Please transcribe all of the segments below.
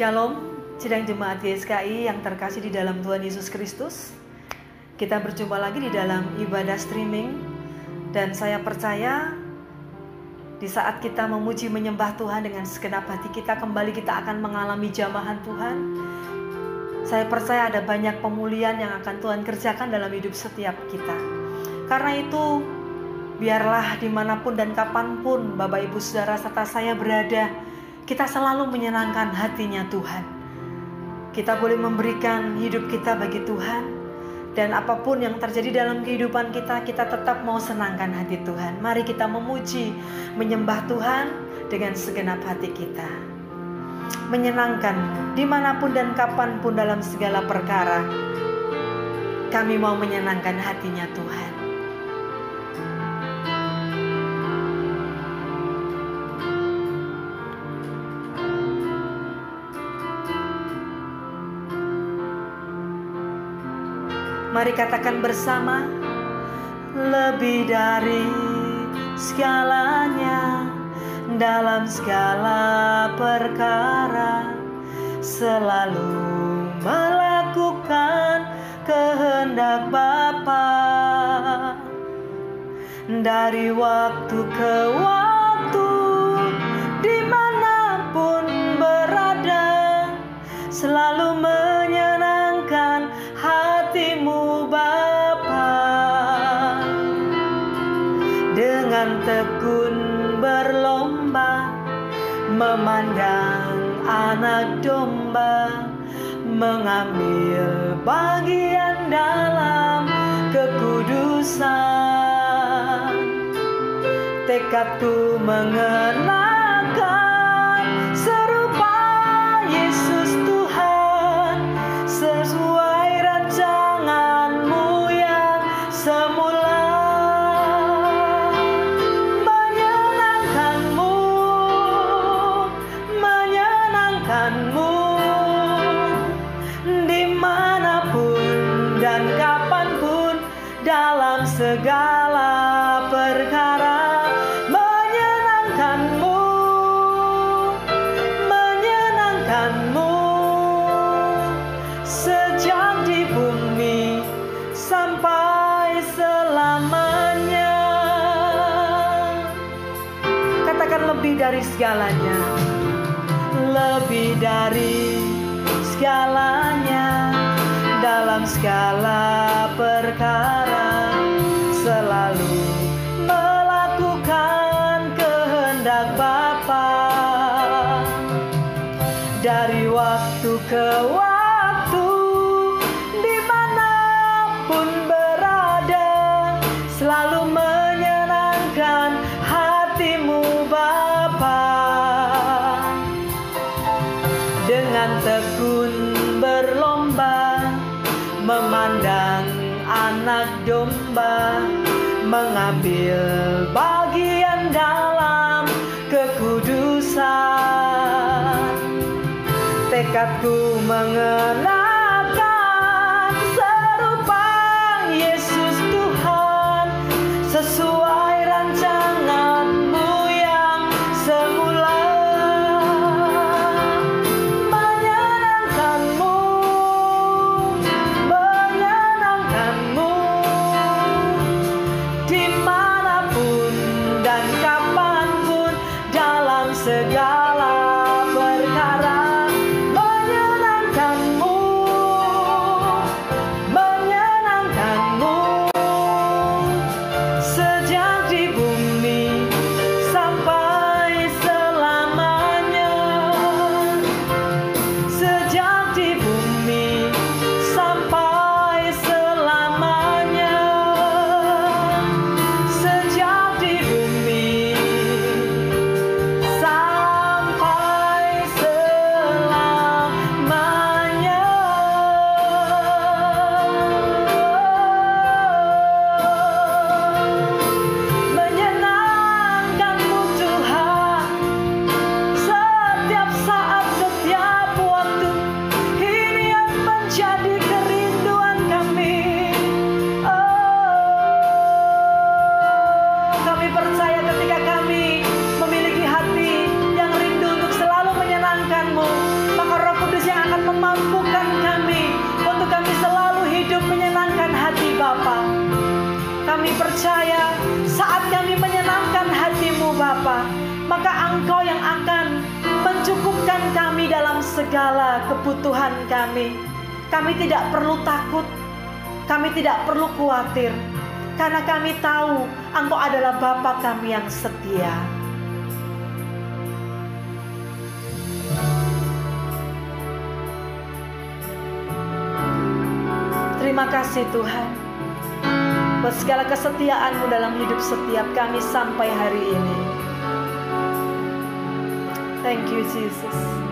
Shalom, sidang jemaat YSKI yang terkasih di dalam Tuhan Yesus Kristus. Kita berjumpa lagi di dalam ibadah streaming dan saya percaya di saat kita memuji menyembah Tuhan dengan segenap hati kita kembali kita akan mengalami jamahan Tuhan. Saya percaya ada banyak pemulihan yang akan Tuhan kerjakan dalam hidup setiap kita. Karena itu biarlah di mana pun dan kapan pun Bapak Ibu Saudara serta saya berada, kita selalu menyenangkan hatinya Tuhan. Kita boleh memberikan hidup kita bagi Tuhan, dan apa pun yang terjadi dalam kehidupan kita, kita tetap mau senangkan hati Tuhan. Mari kita memuji, menyembah Tuhan dengan segenap hati kita. Menyenangkan di mana pun dan kapan pun dalam segala perkara. Kami mau menyenangkan hatinya Tuhan. Mari katakan bersama, lebih dari segalanya dalam segala perkara selalu melakukan kehendak Bapa. Dari waktu ke waktu di mana pun berada selalu menyenangkan anak domba mengambil bagian dalam kekudusan. Tekadku mengenakan serupa Yesus Tuhan dalam tekadku mengenakan kepada Bapa kami yang setia. Terima kasih Tuhan buat segala kesetiaanmu dalam hidup setiap kami sampai hari ini. Thank you Jesus.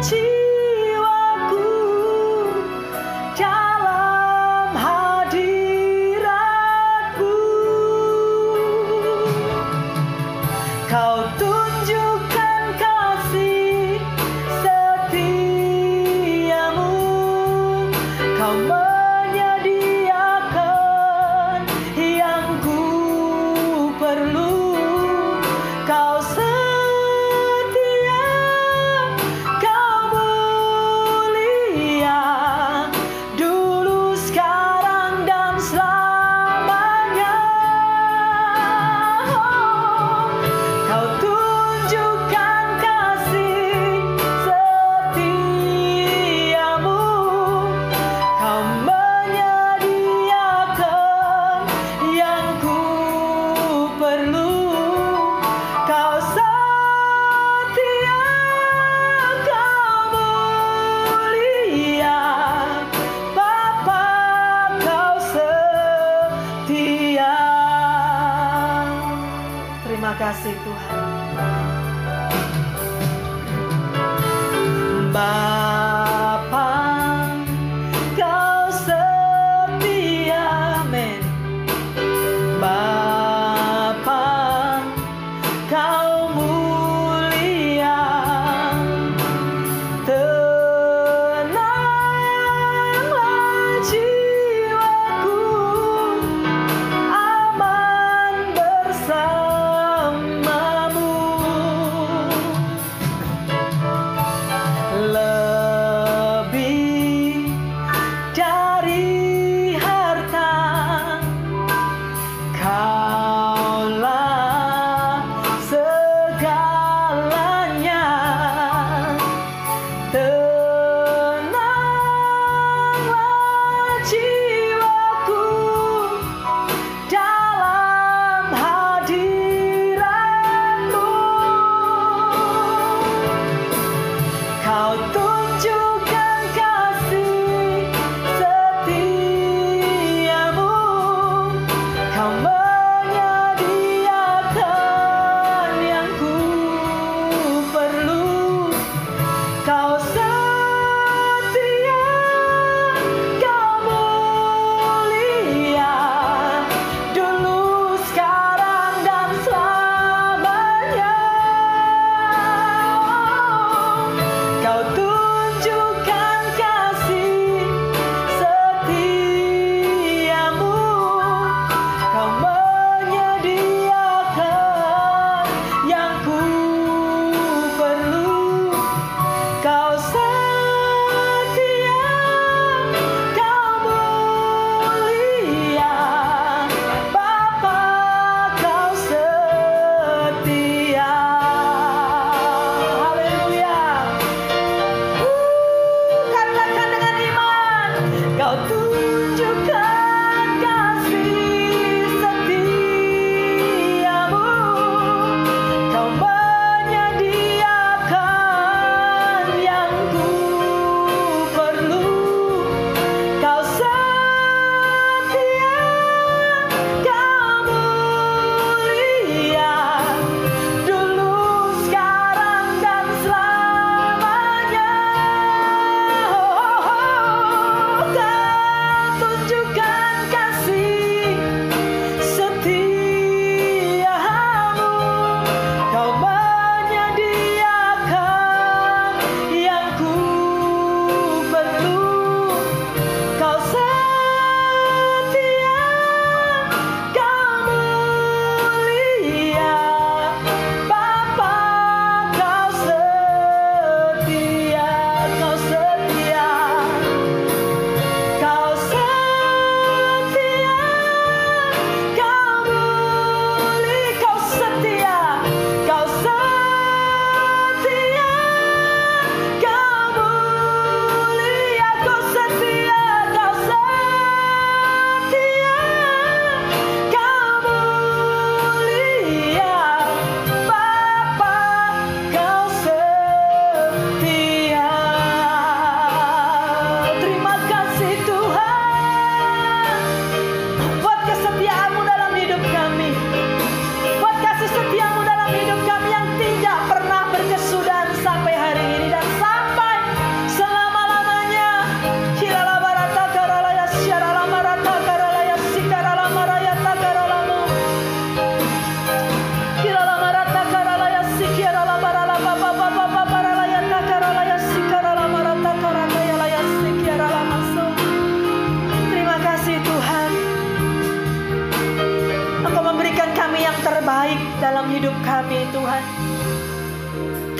起。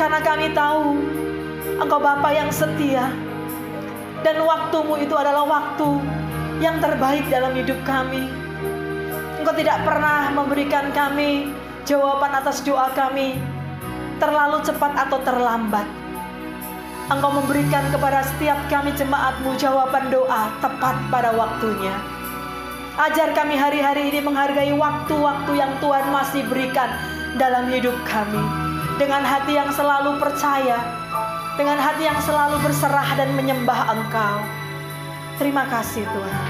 Karena kami tahu Engkau Bapa yang setia dan waktumu itu adalah waktu yang terbaik dalam hidup kami. Engkau tidak pernah memberikan kami jawaban atas doa kami terlalu cepat atau terlambat. Engkau memberikan kepada setiap kami jemaatmu jawaban doa tepat pada waktunya. Ajar kami hari-hari ini menghargai waktu-waktu yang Tuhan masih berikan dalam hidup kami. Dengan hati yang selalu percaya, dengan hati yang selalu berserah dan menyembah Engkau. Terima kasih Tuhan.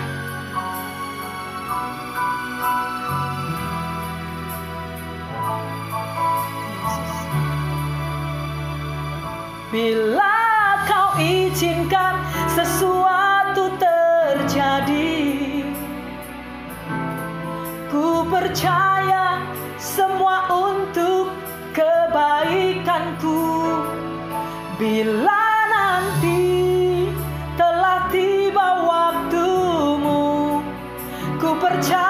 Bila kau izinkan sesuatu terjadi Ku percaya semua untuk kebaikanku. Bila nanti telah tiba waktumu Ku percaya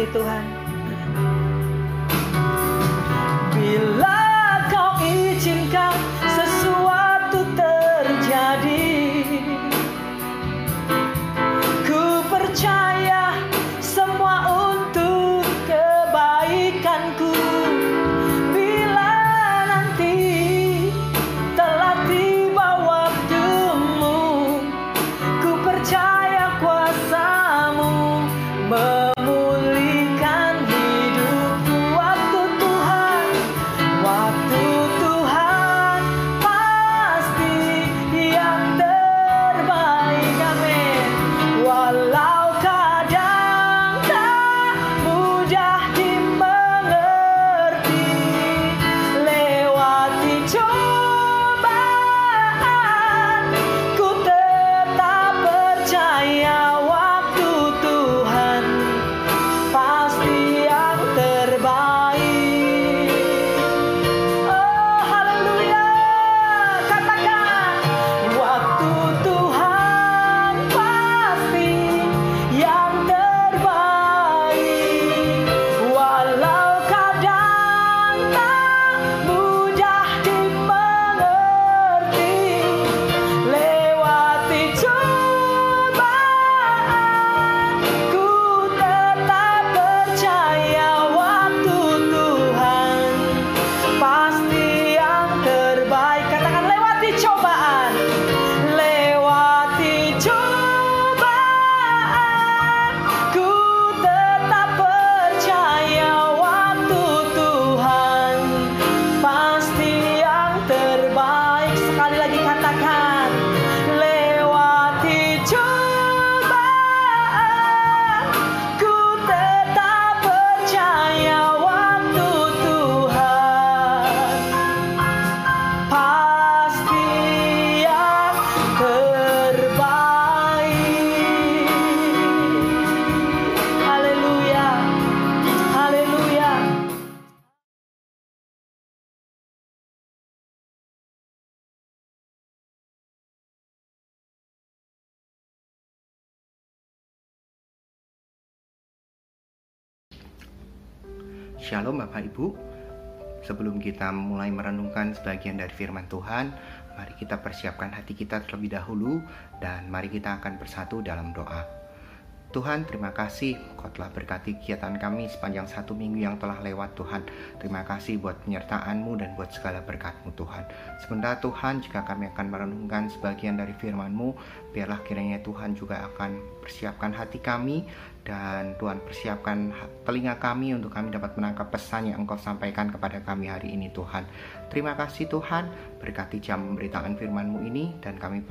kasih Tuhan Ibu. Sebelum kita mulai merenungkan sebagian dari firman Tuhan Mari kita persiapkan hati kita terlebih dahulu Dan mari kita akan bersatu dalam doa Tuhan terima kasih Kau telah berkati kegiatan kami sepanjang satu minggu yang telah lewat Tuhan. Terima kasih buat penyertaan-Mu dan buat segala berkat-Mu Tuhan. Sebentar Tuhan jika kami akan merenungkan sebagian dari firman-Mu Biarlah kiranya Tuhan juga akan persiapkan hati kami dan Tuhan persiapkan telinga kami untuk kami dapat menangkap pesan yang Engkau sampaikan kepada kami hari ini Tuhan. Terima kasih Tuhan, berkati jam pemberitaan firman-Mu ini dan kami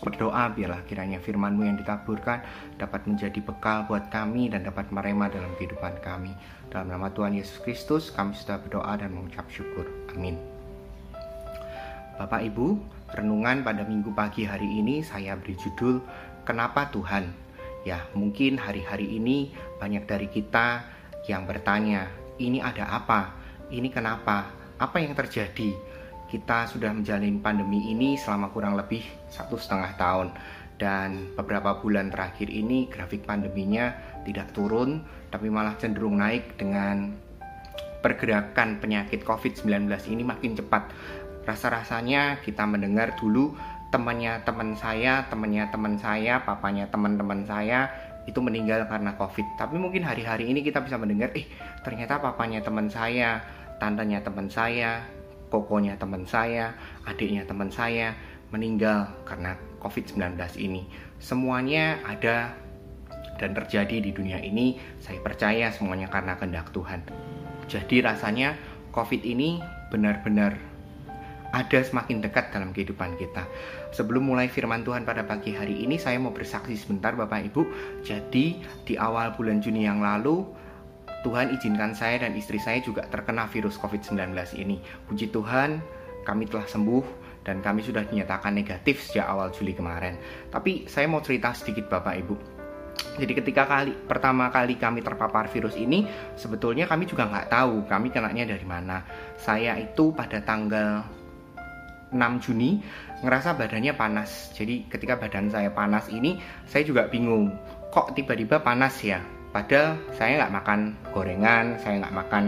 berdoa biarlah kiranya firman-Mu yang ditaburkan dapat menjadi bekal buat kami dan dapat merema dalam kehidupan kami. Dalam nama Tuhan Yesus Kristus kami sudah berdoa dan mengucap syukur. Amin. Bapak Ibu, renungan pada minggu pagi hari ini saya beri judul Kenapa Tuhan? Ya, mungkin hari-hari ini banyak dari kita yang bertanya, ini ada apa? Ini kenapa? Apa yang terjadi? Kita sudah menjalani pandemi ini selama kurang lebih satu setengah tahun dan beberapa bulan terakhir ini grafik pandeminya tidak turun tapi malah cenderung naik dengan pergerakan penyakit COVID-19 ini makin cepat. Rasa-rasanya kita mendengar dulu temannya teman saya, temannya teman saya, papanya teman-teman saya itu meninggal karena COVID. Tapi mungkin hari-hari ini kita bisa mendengar, eh ternyata papanya teman saya, tantenya teman saya, kokonya teman saya, adiknya teman saya meninggal karena COVID-19 ini. Semuanya ada dan terjadi di dunia ini, saya percaya semuanya karena kehendak Tuhan. Jadi rasanya COVID ini benar-benar ada semakin dekat dalam kehidupan kita. Sebelum mulai firman Tuhan pada pagi hari ini, saya mau bersaksi sebentar Bapak Ibu. Jadi di awal bulan Juni yang lalu, Tuhan izinkan saya dan istri saya juga terkena virus COVID-19 ini. Puji Tuhan, kami telah sembuh dan kami sudah dinyatakan negatif sejak awal Juli kemarin. Tapi saya mau cerita sedikit Bapak Ibu. Jadi ketika kali pertama kali kami terpapar virus ini, sebetulnya kami juga nggak tahu kami kenanya dari mana. Saya itu pada tanggal 6 Juni ngerasa badannya panas. Jadi ketika badan saya panas ini, saya juga bingung. Kok tiba-tiba panas ya? Padahal saya nggak makan gorengan, saya nggak makan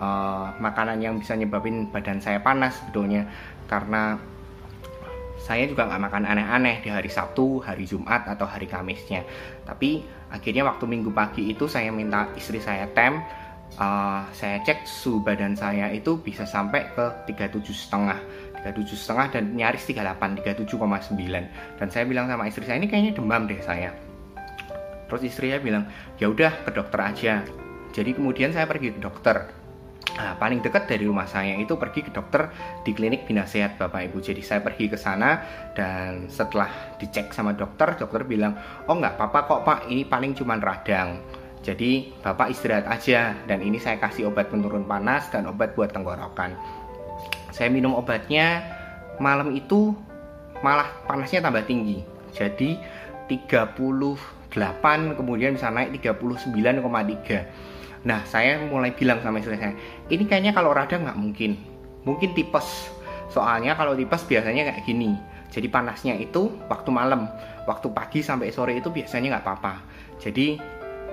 uh, makanan yang bisa nyebabin badan saya panas sebetulnya karena saya juga nggak makan aneh-aneh di hari Sabtu, hari Jumat atau hari Kamisnya. Tapi akhirnya waktu Minggu pagi itu saya minta istri saya tem, uh, saya cek suhu badan saya itu bisa sampai ke 37 setengah. 37 setengah dan nyaris 38, 37,9 dan saya bilang sama istri saya ini kayaknya demam deh saya Terus istrinya bilang, ya udah ke dokter aja. Jadi kemudian saya pergi ke dokter. Nah, paling dekat dari rumah saya itu pergi ke dokter di klinik Bina Sehat Bapak Ibu. Jadi saya pergi ke sana dan setelah dicek sama dokter, dokter bilang, oh nggak apa-apa kok pak, ini paling cuma radang. Jadi bapak istirahat aja dan ini saya kasih obat penurun panas dan obat buat tenggorokan. Saya minum obatnya malam itu malah panasnya tambah tinggi. Jadi 30 8 kemudian bisa naik 39,3 nah saya mulai bilang sama istri saya ini kayaknya kalau radang nggak mungkin. Mungkin tipes. Soalnya kalau tipes biasanya kayak gini. Jadi panasnya itu waktu malam. Waktu pagi sampai sore itu biasanya nggak apa-apa. Jadi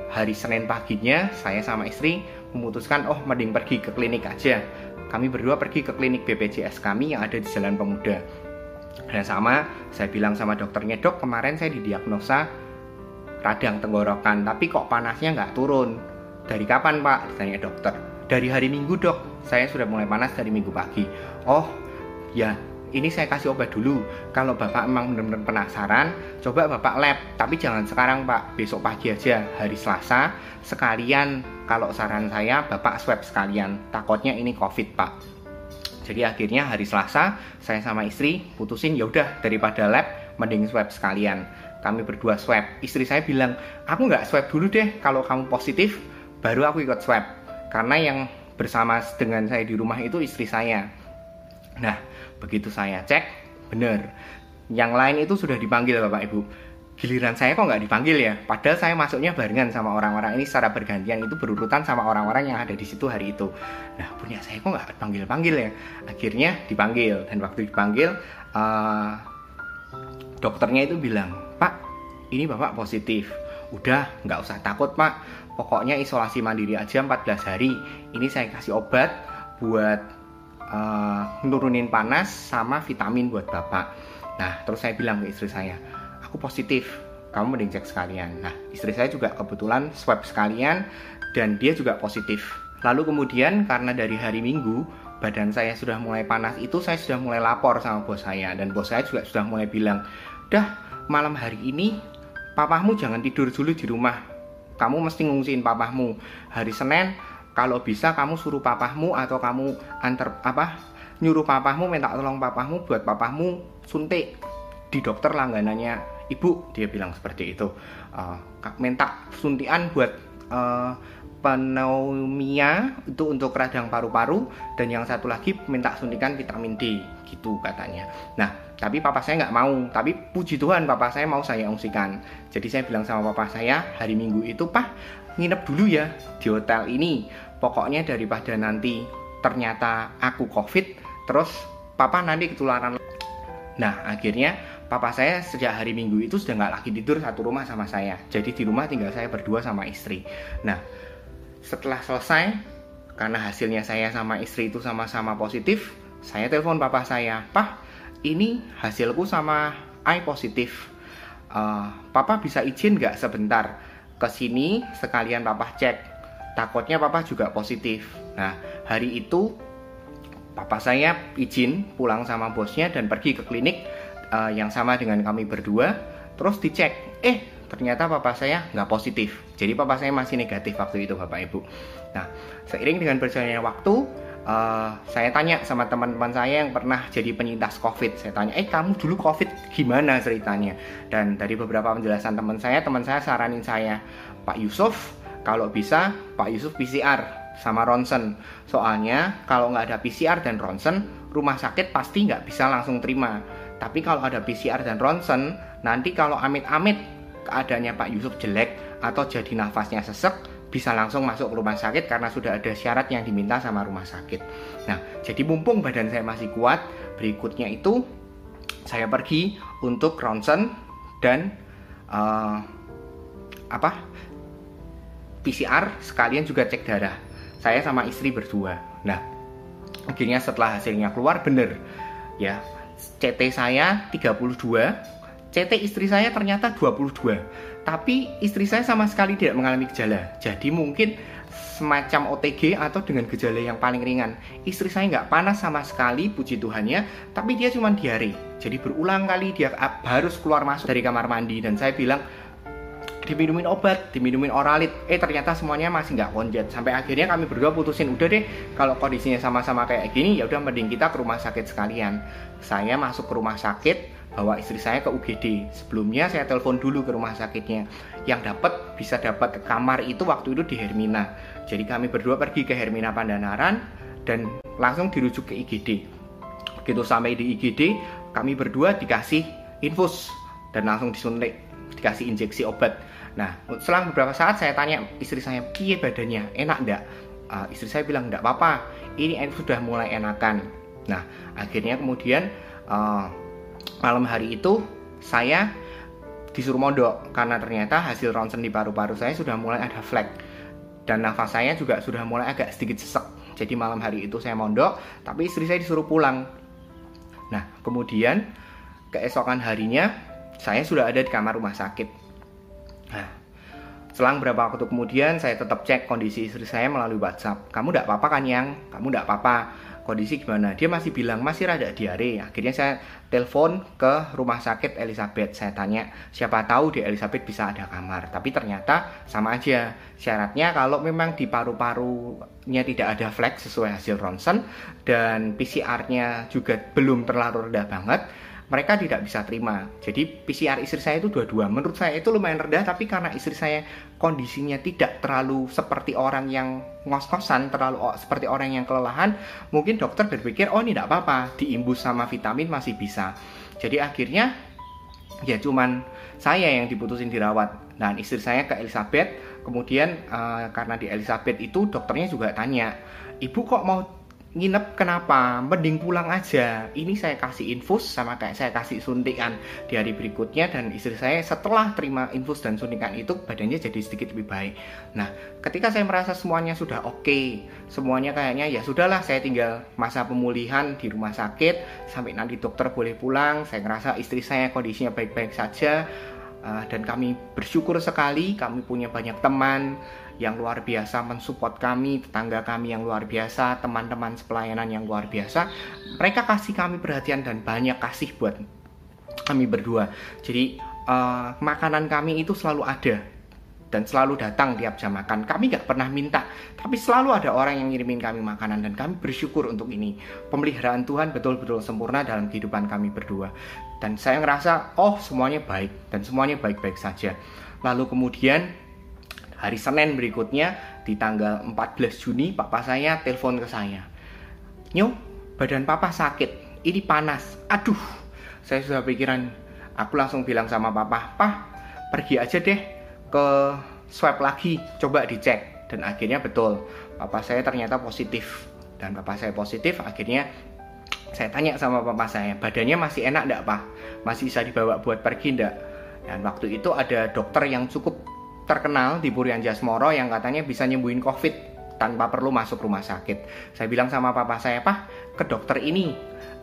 hari Senin paginya saya sama istri memutuskan oh mending pergi ke klinik aja. Kami berdua pergi ke klinik BPJS kami yang ada di Jalan Pemuda. Dan sama saya bilang sama dokternya dok kemarin saya didiagnosa radang tenggorokan tapi kok panasnya nggak turun? Dari kapan pak? Ditanya dokter. Dari hari minggu dok. Saya sudah mulai panas dari minggu pagi. Oh ya ini saya kasih obat dulu. Kalau bapak memang benar-benar penasaran coba bapak lab. Tapi jangan sekarang pak. Besok pagi aja hari selasa. Sekalian kalau saran saya bapak swab sekalian. Takutnya ini covid pak. Jadi akhirnya hari selasa saya sama istri putusin ya udah daripada lab mending swab sekalian kami berdua swab. Istri saya bilang, aku nggak swab dulu deh, kalau kamu positif, baru aku ikut swab. Karena yang bersama dengan saya di rumah itu istri saya. Nah, begitu saya cek, bener. Yang lain itu sudah dipanggil Bapak Ibu. Giliran saya kok nggak dipanggil ya? Padahal saya masuknya barengan sama orang-orang ini secara bergantian itu berurutan sama orang-orang yang ada di situ hari itu. Nah, punya saya kok nggak panggil-panggil ya? Akhirnya dipanggil dan waktu dipanggil uh, dokternya itu bilang ini bapak positif. Udah nggak usah takut pak. Pokoknya isolasi mandiri aja 14 hari. Ini saya kasih obat buat uh, nurunin panas sama vitamin buat bapak. Nah terus saya bilang ke istri saya aku positif. Kamu mending cek sekalian. Nah istri saya juga kebetulan swab sekalian dan dia juga positif. Lalu kemudian karena dari hari minggu badan saya sudah mulai panas itu saya sudah mulai lapor sama bos saya dan bos saya juga sudah mulai bilang dah malam hari ini papahmu jangan tidur dulu di rumah. Kamu mesti ngungsiin papahmu. Hari Senin kalau bisa kamu suruh papahmu atau kamu antar apa nyuruh papahmu minta tolong papahmu buat papahmu suntik di dokter langganannya ibu dia bilang seperti itu uh, minta suntian buat uh, pneumonia itu untuk radang paru-paru dan yang satu lagi minta suntikan vitamin D gitu katanya. Nah tapi papa saya nggak mau, tapi puji Tuhan papa saya mau saya ungsikan. Jadi saya bilang sama papa saya hari Minggu itu pak nginep dulu ya di hotel ini. Pokoknya daripada nanti ternyata aku covid, terus papa nanti ketularan. Nah akhirnya papa saya sejak hari Minggu itu sudah nggak lagi tidur satu rumah sama saya. Jadi di rumah tinggal saya berdua sama istri. Nah setelah selesai karena hasilnya saya sama istri itu sama-sama positif saya telepon papa saya pah ini hasilku sama I positif. Uh, papa bisa izin nggak sebentar ke sini sekalian papa cek? Takutnya papa juga positif. Nah hari itu papa saya izin pulang sama bosnya dan pergi ke klinik uh, yang sama dengan kami berdua terus dicek eh ternyata papa saya nggak positif. Jadi papa saya masih negatif waktu itu Bapak Ibu. Nah, seiring dengan berjalannya waktu, uh, saya tanya sama teman-teman saya yang pernah jadi penyintas COVID. Saya tanya, eh kamu dulu COVID gimana ceritanya? Dan dari beberapa penjelasan teman saya, teman saya saranin saya, Pak Yusuf, kalau bisa Pak Yusuf PCR sama ronsen. Soalnya kalau nggak ada PCR dan ronsen, rumah sakit pasti nggak bisa langsung terima. Tapi kalau ada PCR dan ronsen, nanti kalau amit-amit keadaannya Pak Yusuf jelek atau jadi nafasnya sesek bisa langsung masuk ke rumah sakit karena sudah ada syarat yang diminta sama rumah sakit. Nah, jadi mumpung badan saya masih kuat, berikutnya itu saya pergi untuk ronsen dan uh, apa PCR sekalian juga cek darah. Saya sama istri berdua. Nah, akhirnya setelah hasilnya keluar bener ya CT saya 32 CT istri saya ternyata 22 tapi istri saya sama sekali tidak mengalami gejala. Jadi mungkin semacam OTG atau dengan gejala yang paling ringan. Istri saya nggak panas sama sekali puji Tuhannya tapi dia cuma diare. Jadi berulang kali dia harus keluar masuk dari kamar mandi. Dan saya bilang diminumin obat, diminumin oralit, eh ternyata semuanya masih nggak konjet. Sampai akhirnya kami berdua putusin, udah deh, kalau kondisinya sama-sama kayak gini, ya udah mending kita ke rumah sakit sekalian. Saya masuk ke rumah sakit, bawa istri saya ke UGD. Sebelumnya saya telepon dulu ke rumah sakitnya. Yang dapat bisa dapat ke kamar itu waktu itu di Hermina. Jadi kami berdua pergi ke Hermina Pandanaran dan langsung dirujuk ke IGD. Begitu sampai di IGD, kami berdua dikasih infus dan langsung disuntik, dikasih injeksi obat. Nah, selang beberapa saat saya tanya istri saya, piye badannya, enak enggak? Uh, istri saya bilang, enggak apa-apa, ini sudah mulai enakan. Nah, akhirnya kemudian uh, malam hari itu saya disuruh mondok karena ternyata hasil ronsen di paru-paru saya sudah mulai ada flek dan nafas saya juga sudah mulai agak sedikit sesek. Jadi malam hari itu saya mondok, tapi istri saya disuruh pulang. Nah, kemudian keesokan harinya saya sudah ada di kamar rumah sakit. Nah, selang beberapa waktu kemudian saya tetap cek kondisi istri saya melalui WhatsApp. Kamu tidak apa-apa kan yang? Kamu tidak apa-apa kondisi gimana. Dia masih bilang masih rada diare. Akhirnya saya telepon ke rumah sakit Elizabeth. Saya tanya siapa tahu di Elizabeth bisa ada kamar? Tapi ternyata sama aja. Syaratnya kalau memang di paru-parunya tidak ada flek sesuai hasil ronsen dan PCR-nya juga belum terlalu rendah banget mereka tidak bisa terima. Jadi PCR istri saya itu dua-dua. Menurut saya itu lumayan rendah, tapi karena istri saya kondisinya tidak terlalu seperti orang yang ngos-ngosan, terlalu seperti orang yang kelelahan, mungkin dokter berpikir, oh ini tidak apa-apa, diimbus sama vitamin masih bisa. Jadi akhirnya ya cuman saya yang diputusin dirawat dan istri saya ke Elizabeth. Kemudian uh, karena di Elizabeth itu dokternya juga tanya, ibu kok mau nginep kenapa? Mending pulang aja. Ini saya kasih infus sama kayak saya kasih suntikan di hari berikutnya dan istri saya setelah terima infus dan suntikan itu badannya jadi sedikit lebih baik. Nah ketika saya merasa semuanya sudah oke okay, semuanya kayaknya ya sudahlah saya tinggal masa pemulihan di rumah sakit sampai nanti dokter boleh pulang. Saya ngerasa istri saya kondisinya baik-baik saja uh, dan kami bersyukur sekali kami punya banyak teman yang luar biasa mensupport kami, tetangga kami yang luar biasa, teman-teman sepelayanan yang luar biasa. Mereka kasih kami perhatian dan banyak kasih buat kami berdua. Jadi uh, makanan kami itu selalu ada dan selalu datang tiap jam makan. Kami nggak pernah minta, tapi selalu ada orang yang ngirimin kami makanan dan kami bersyukur untuk ini. Pemeliharaan Tuhan betul-betul sempurna dalam kehidupan kami berdua. Dan saya ngerasa, oh semuanya baik dan semuanya baik-baik saja. Lalu kemudian hari Senin berikutnya di tanggal 14 Juni papa saya telepon ke saya. Nyo, badan papa sakit, ini panas. Aduh, saya sudah pikiran, aku langsung bilang sama papa, pah pergi aja deh ke swab lagi coba dicek. Dan akhirnya betul papa saya ternyata positif. Dan papa saya positif akhirnya saya tanya sama papa saya badannya masih enak enggak pak masih bisa dibawa buat pergi enggak dan waktu itu ada dokter yang cukup terkenal di Purian Jasmoro yang katanya bisa nyembuhin covid tanpa perlu masuk rumah sakit saya bilang sama papa saya pak ke dokter ini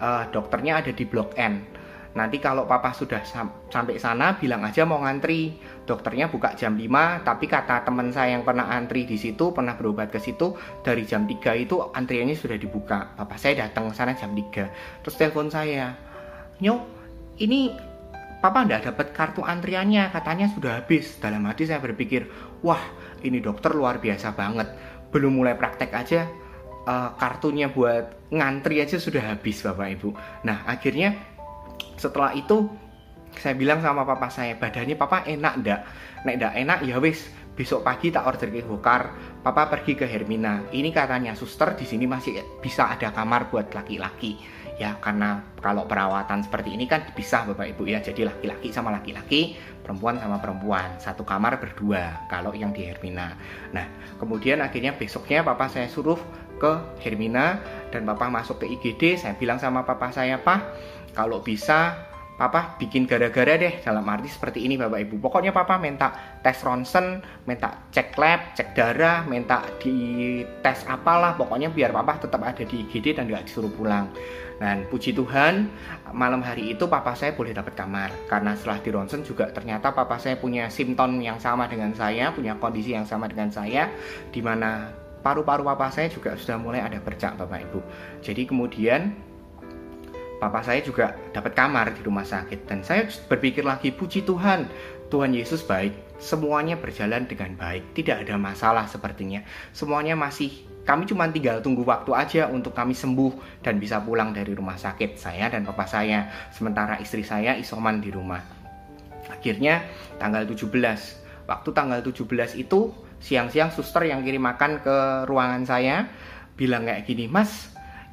uh, dokternya ada di blok N Nanti kalau papa sudah sam sampai sana bilang aja mau ngantri. Dokternya buka jam 5, tapi kata teman saya yang pernah antri di situ, pernah berobat ke situ, dari jam 3 itu antriannya sudah dibuka. Papa saya datang ke sana jam 3. Terus telepon saya, "Nyo, ini Papa nggak dapat kartu antriannya, katanya sudah habis." Dalam hati saya berpikir, "Wah, ini dokter luar biasa banget. Belum mulai praktek aja uh, kartunya buat ngantri aja sudah habis Bapak Ibu. Nah, akhirnya setelah itu saya bilang sama papa saya badannya papa enak ndak nek ndak enak ya wis besok pagi tak order ke Gokar papa pergi ke Hermina ini katanya suster di sini masih bisa ada kamar buat laki-laki ya karena kalau perawatan seperti ini kan bisa bapak ibu ya. Jadi laki-laki sama laki-laki perempuan sama perempuan. Satu kamar berdua kalau yang di Hermina. Nah kemudian akhirnya besoknya papa saya suruh ke Hermina dan papa masuk ke IGD saya bilang sama papa saya pak kalau bisa Papa bikin gara-gara deh dalam arti seperti ini Bapak Ibu. Pokoknya Papa minta tes ronsen, minta cek lab, cek darah, minta di tes apalah. Pokoknya biar Papa tetap ada di IGD dan gak disuruh pulang. Dan puji Tuhan malam hari itu Papa saya boleh dapat kamar karena setelah di ronsen juga ternyata Papa saya punya simptom yang sama dengan saya, punya kondisi yang sama dengan saya, di mana paru-paru Papa saya juga sudah mulai ada bercak Bapak Ibu. Jadi kemudian papa saya juga dapat kamar di rumah sakit. Dan saya berpikir lagi puji Tuhan Tuhan Yesus baik. Semuanya berjalan dengan baik. Tidak ada masalah sepertinya. Semuanya masih kami cuma tinggal tunggu waktu aja untuk kami sembuh dan bisa pulang dari rumah sakit saya dan papa saya. Sementara istri saya isoman di rumah. Akhirnya tanggal 17 waktu tanggal 17 itu siang-siang suster yang kirim makan ke ruangan saya bilang kayak gini mas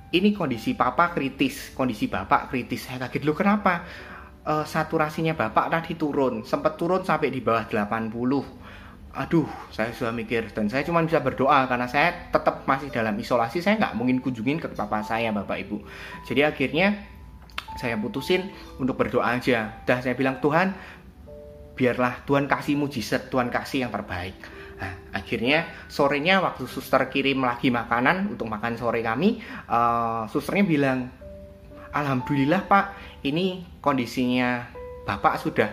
ini kondisi papa kritis, kondisi bapak kritis. Saya kaget lu kenapa? Uh, saturasinya bapak tadi turun, sempat turun sampai di bawah 80. Aduh, saya sudah mikir dan saya cuma bisa berdoa karena saya tetap masih dalam isolasi. Saya nggak mungkin kunjungin ke papa saya, bapak ibu. Jadi akhirnya saya putusin untuk berdoa aja. Dan saya bilang Tuhan, biarlah Tuhan kasih mujizat, Tuhan kasih yang terbaik Nah, akhirnya sorenya waktu suster kirim lagi makanan untuk makan sore kami, uh, susternya bilang, Alhamdulillah Pak, ini kondisinya Bapak sudah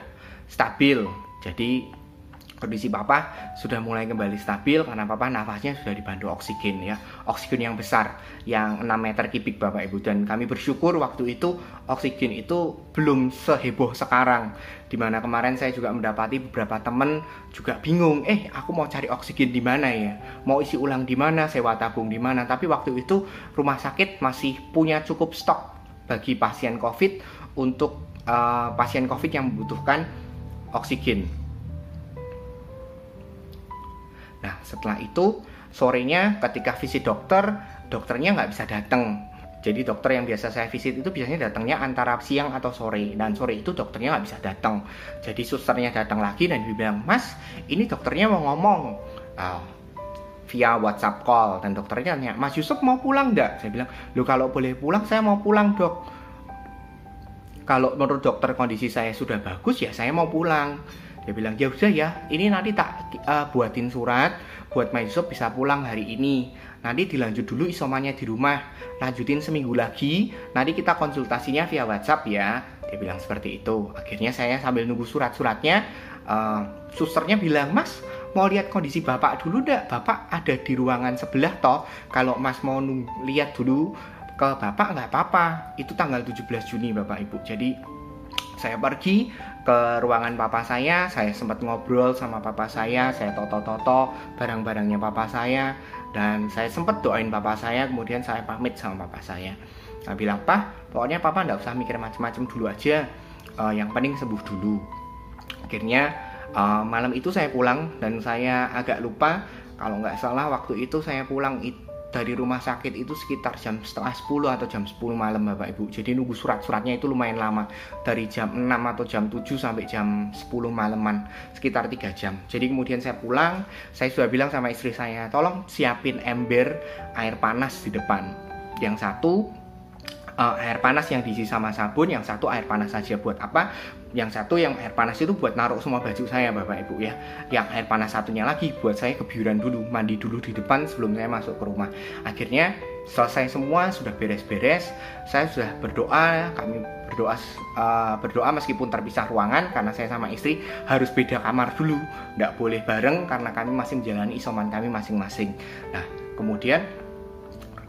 stabil. Jadi kondisi papa sudah mulai kembali stabil karena papa nafasnya sudah dibantu oksigen ya. Oksigen yang besar yang 6 meter kubik bapak ibu. Dan kami bersyukur waktu itu oksigen itu belum seheboh sekarang. Di mana kemarin saya juga mendapati beberapa teman juga bingung eh aku mau cari oksigen di mana ya? Mau isi ulang di mana? Sewa tabung di mana? Tapi waktu itu rumah sakit masih punya cukup stok bagi pasien covid untuk uh, pasien covid yang membutuhkan oksigen Nah setelah itu sorenya ketika visit dokter, dokternya nggak bisa datang. Jadi dokter yang biasa saya visit itu biasanya datangnya antara siang atau sore dan sore itu dokternya nggak bisa datang. Jadi susternya datang lagi dan bilang, Mas, ini dokternya mau ngomong uh, via WhatsApp call dan dokternya tanya, Mas Yusuf mau pulang nggak? Saya bilang, lo kalau boleh pulang saya mau pulang dok. Kalau menurut dokter kondisi saya sudah bagus ya saya mau pulang dia bilang ya udah ya ini nanti tak uh, buatin surat buat Yusuf bisa pulang hari ini. Nanti dilanjut dulu isomannya di rumah. Lanjutin seminggu lagi nanti kita konsultasinya via WhatsApp ya. Dia bilang seperti itu. Akhirnya saya sambil nunggu surat-suratnya uh, susternya bilang mas mau lihat kondisi bapak dulu ndak? Bapak ada di ruangan sebelah toh. Kalau mas mau lihat dulu ke bapak nggak apa-apa. Itu tanggal 17 Juni bapak ibu. Jadi saya pergi ke ruangan papa saya, saya sempat ngobrol sama papa saya, saya toto-toto barang-barangnya papa saya, dan saya sempat doain papa saya, kemudian saya pamit sama papa saya. Saya bilang, Pak, pokoknya papa nggak usah mikir macam-macam dulu aja, uh, yang penting sembuh dulu. Akhirnya uh, malam itu saya pulang dan saya agak lupa kalau nggak salah waktu itu saya pulang itu dari rumah sakit itu sekitar jam setengah 10 atau jam 10 malam Bapak Ibu. Jadi nunggu surat-suratnya itu lumayan lama dari jam 6 atau jam 7 sampai jam 10 malaman sekitar 3 jam. Jadi kemudian saya pulang saya sudah bilang sama istri saya tolong siapin ember air panas di depan. Yang satu uh, air panas yang diisi sama sabun, yang satu air panas saja buat apa? Yang satu yang air panas itu buat naruh semua baju saya Bapak Ibu ya. Yang air panas satunya lagi buat saya kebiuran dulu, mandi dulu di depan sebelum saya masuk ke rumah. Akhirnya selesai semua sudah beres-beres, saya sudah berdoa, kami berdoa uh, berdoa meskipun terpisah ruangan karena saya sama istri harus beda kamar dulu, nggak boleh bareng karena kami masih menjalani isoman kami masing-masing. Nah kemudian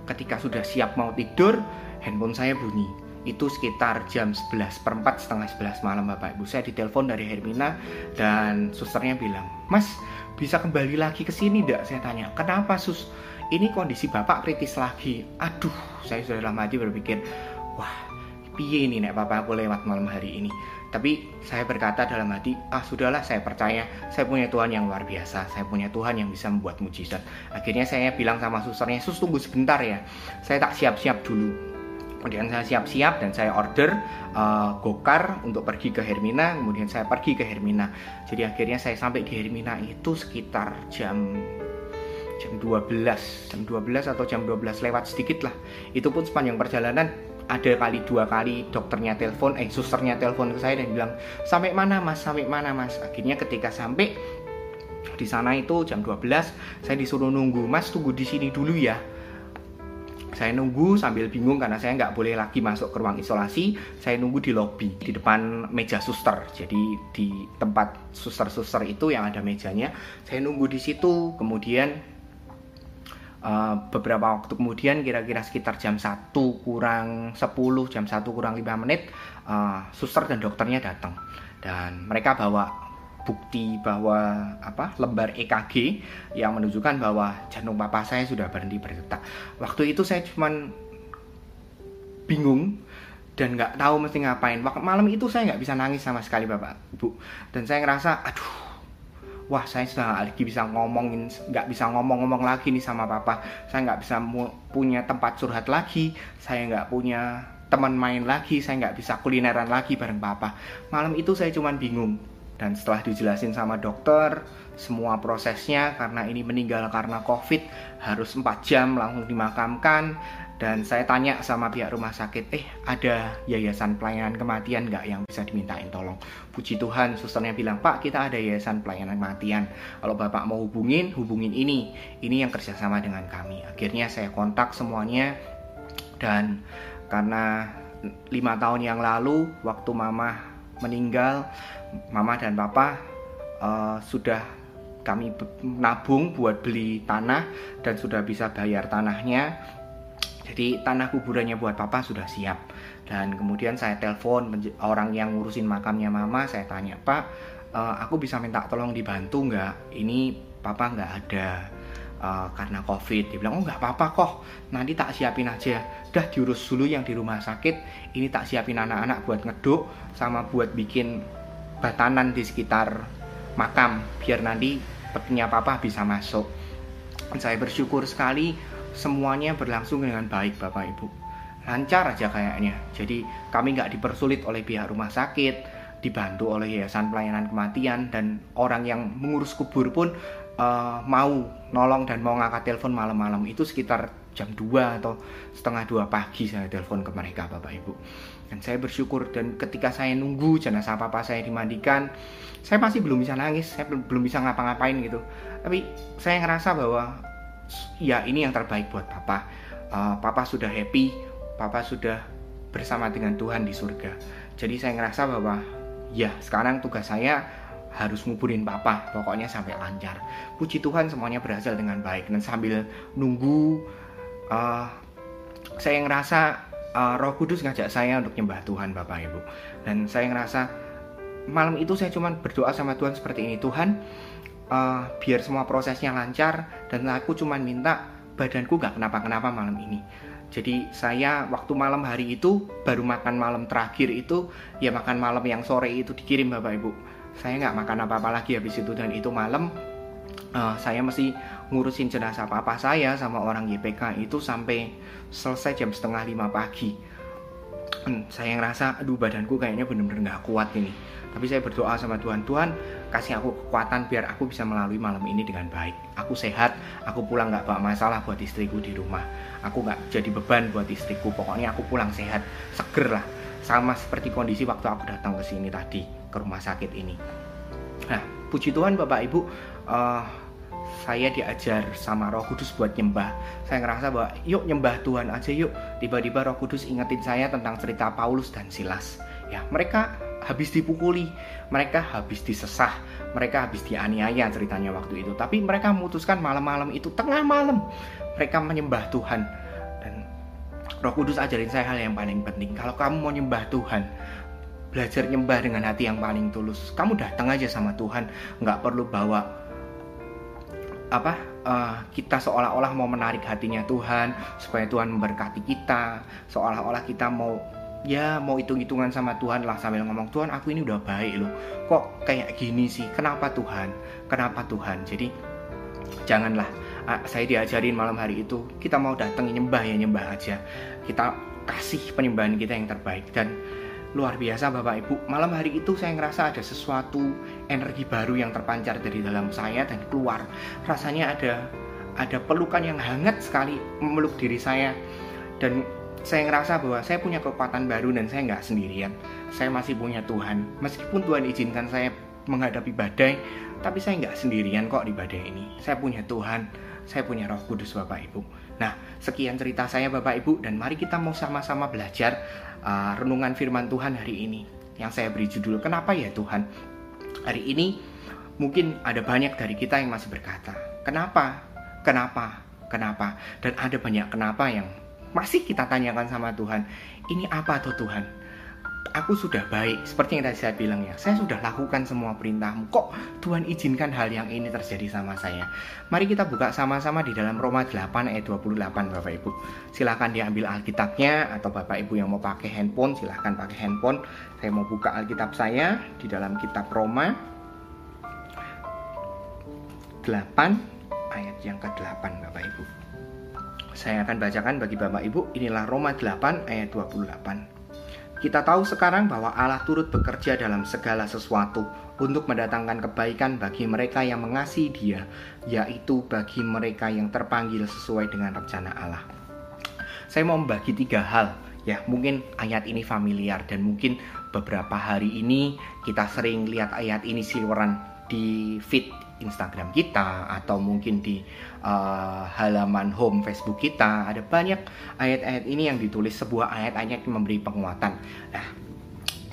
ketika sudah siap mau tidur handphone saya bunyi. Itu sekitar jam 11 per 4 setengah 11 malam Bapak Ibu. Saya ditelepon dari Hermina dan susternya bilang Mas bisa kembali lagi ke sini enggak saya tanya kenapa sus? Ini kondisi Bapak kritis lagi. Aduh saya sudah dalam hati berpikir wah piye ini nek Bapak aku lewat malam hari ini? Tapi saya berkata dalam hati, ah sudahlah saya percaya, saya punya Tuhan yang luar biasa, saya punya Tuhan yang bisa membuat mujizat. Akhirnya saya bilang sama susternya, sus tunggu sebentar ya, saya tak siap-siap dulu kemudian saya siap-siap dan saya order uh, gokar untuk pergi ke Hermina kemudian saya pergi ke Hermina. Jadi akhirnya saya sampai di Hermina itu sekitar jam jam 12 jam 12 atau jam 12 lewat sedikit lah. Itu pun sepanjang perjalanan ada kali dua kali dokternya telepon eh susternya telepon ke saya dan bilang sampai mana mas? Sampai mana mas? Akhirnya ketika sampai di sana itu jam 12 saya disuruh nunggu mas tunggu di sini dulu ya saya nunggu sambil bingung karena saya nggak boleh lagi masuk ke ruang isolasi. Saya nunggu di lobby di depan meja suster. Jadi di tempat suster-suster itu yang ada mejanya. Saya nunggu di situ. Kemudian uh, beberapa waktu kemudian kira-kira sekitar jam 1 kurang 10, jam 1 kurang 5 menit uh, suster dan dokternya datang. Dan mereka bawa bukti bahwa apa lembar EKG yang menunjukkan bahwa jantung papa saya sudah berhenti berdetak. Waktu itu saya cuman bingung dan nggak tahu mesti ngapain. Waktu malam itu saya nggak bisa nangis sama sekali bapak ibu dan saya ngerasa aduh wah saya sudah lagi bisa ngomongin nggak bisa ngomong-ngomong lagi nih sama papa. Saya nggak bisa punya tempat curhat lagi. Saya nggak punya teman main lagi. Saya nggak bisa kulineran lagi bareng papa. Malam itu saya cuman bingung dan setelah dijelasin sama dokter semua prosesnya karena ini meninggal karena covid harus 4 jam langsung dimakamkan. Dan saya tanya sama pihak rumah sakit eh ada yayasan pelayanan kematian nggak yang bisa dimintain tolong? Puji Tuhan susternya bilang pak kita ada yayasan pelayanan kematian. Kalau bapak mau hubungin hubungin ini. Ini yang kerjasama dengan kami. Akhirnya saya kontak semuanya. Dan karena lima tahun yang lalu waktu mama meninggal mama dan papa uh, sudah kami nabung buat beli tanah dan sudah bisa bayar tanahnya. Jadi tanah kuburannya buat papa sudah siap. Dan kemudian saya telepon orang yang ngurusin makamnya mama, saya tanya, "Pak, uh, aku bisa minta tolong dibantu nggak? Ini papa nggak ada uh, karena covid." Dia bilang, "Oh nggak apa-apa kok, nanti tak siapin aja. Dah diurus dulu yang di rumah sakit. Ini tak siapin anak-anak buat ngeduk sama buat bikin batanan di sekitar makam biar nanti petinya papa bisa masuk. Saya bersyukur sekali semuanya berlangsung dengan baik Bapak Ibu. Lancar aja kayaknya. Jadi kami nggak dipersulit oleh pihak rumah sakit, dibantu oleh yayasan pelayanan kematian dan orang yang mengurus kubur pun uh, mau nolong dan mau ngangkat telepon malam-malam. Itu sekitar jam 2 atau setengah 2 pagi saya telepon ke mereka Bapak Ibu. Dan saya bersyukur dan ketika saya nunggu jenazah papa saya dimandikan saya masih belum bisa nangis saya belum bisa ngapa-ngapain gitu. Tapi saya ngerasa bahwa ya ini yang terbaik buat papa. Uh, papa sudah happy papa sudah bersama dengan Tuhan di surga. Jadi saya ngerasa bahwa ya sekarang tugas saya harus nguburin papa. Pokoknya sampai lancar. Puji Tuhan semuanya berhasil dengan baik. Dan sambil nunggu uh, saya ngerasa uh, Roh Kudus ngajak saya untuk nyembah Tuhan Bapak Ibu. Dan saya ngerasa malam itu saya cuma berdoa sama Tuhan seperti ini Tuhan uh, biar semua prosesnya lancar dan aku cuma minta badanku gak kenapa-kenapa malam ini. Jadi saya waktu malam hari itu baru makan malam terakhir itu ya makan malam yang sore itu dikirim Bapak Ibu saya nggak makan apa-apa lagi habis itu dan itu malam uh, saya mesti ngurusin jenazah papa saya sama orang YPK itu sampai selesai jam setengah lima pagi. Hmm, saya ngerasa aduh badanku kayaknya bener-bener nggak kuat ini. Tapi saya berdoa sama Tuhan Tuhan kasih aku kekuatan biar aku bisa melalui malam ini dengan baik. Aku sehat aku pulang nggak bawa masalah buat istriku di rumah. Aku nggak jadi beban buat istriku pokoknya aku pulang sehat seger lah sama seperti kondisi waktu aku datang ke sini tadi ke rumah sakit ini nah puji Tuhan Bapak Ibu uh, saya diajar sama Roh Kudus buat nyembah. Saya ngerasa bahwa yuk nyembah Tuhan aja yuk. Tiba-tiba Roh Kudus ingetin saya tentang cerita Paulus dan Silas. Ya, mereka habis dipukuli, mereka habis disesah, mereka habis dianiaya ceritanya waktu itu. Tapi mereka memutuskan malam-malam itu tengah malam mereka menyembah Tuhan. Dan Roh Kudus ajarin saya hal yang paling penting. Kalau kamu mau nyembah Tuhan, belajar nyembah dengan hati yang paling tulus. Kamu datang aja sama Tuhan, nggak perlu bawa apa uh, kita seolah-olah mau menarik hatinya Tuhan supaya Tuhan memberkati kita. Seolah-olah kita mau ya mau hitung-hitungan sama Tuhan lah sambil ngomong Tuhan aku ini udah baik loh. Kok kayak gini sih? Kenapa Tuhan? Kenapa Tuhan? Jadi janganlah saya diajarin malam hari itu kita mau datang nyembah ya nyembah aja. Kita kasih penyembahan kita yang terbaik. Dan luar biasa Bapak Ibu. Malam hari itu saya ngerasa ada sesuatu energi baru yang terpancar dari dalam saya dan keluar. Rasanya ada ada pelukan yang hangat sekali memeluk diri saya dan saya ngerasa bahwa saya punya kekuatan baru dan saya nggak sendirian. Saya masih punya Tuhan. Meskipun Tuhan izinkan saya menghadapi badai, tapi saya nggak sendirian kok di badai ini. Saya punya Tuhan, saya punya Roh Kudus Bapak Ibu. Nah, sekian cerita saya Bapak Ibu dan mari kita mau sama-sama belajar uh, renungan firman Tuhan hari ini yang saya beri judul Kenapa ya Tuhan? Hari ini mungkin ada banyak dari kita yang masih berkata, "Kenapa? Kenapa? Kenapa?" Dan ada banyak kenapa yang masih kita tanyakan sama Tuhan. Ini apa tuh Tuhan? Aku sudah baik. Seperti yang tadi saya bilang ya saya sudah lakukan semua perintahmu. Kok Tuhan izinkan hal yang ini terjadi sama saya? Mari kita buka sama-sama di dalam Roma 8 ayat 28 Bapak Ibu. Silahkan diambil Alkitabnya atau Bapak Ibu yang mau pakai handphone silahkan pakai handphone. Saya mau buka Alkitab saya di dalam kitab Roma 8 ayat yang ke-8 Bapak Ibu. Saya akan bacakan bagi Bapak Ibu. Inilah Roma 8 ayat 28 kita tahu sekarang bahwa Allah turut bekerja dalam segala sesuatu untuk mendatangkan kebaikan bagi mereka yang mengasihi Dia, yaitu bagi mereka yang terpanggil sesuai dengan rencana Allah. Saya mau membagi tiga hal, ya mungkin ayat ini familiar dan mungkin beberapa hari ini kita sering lihat ayat ini siluran di feed Instagram kita atau mungkin di uh, halaman home Facebook kita ada banyak ayat-ayat ini yang ditulis sebuah ayat-ayat yang memberi penguatan. Nah,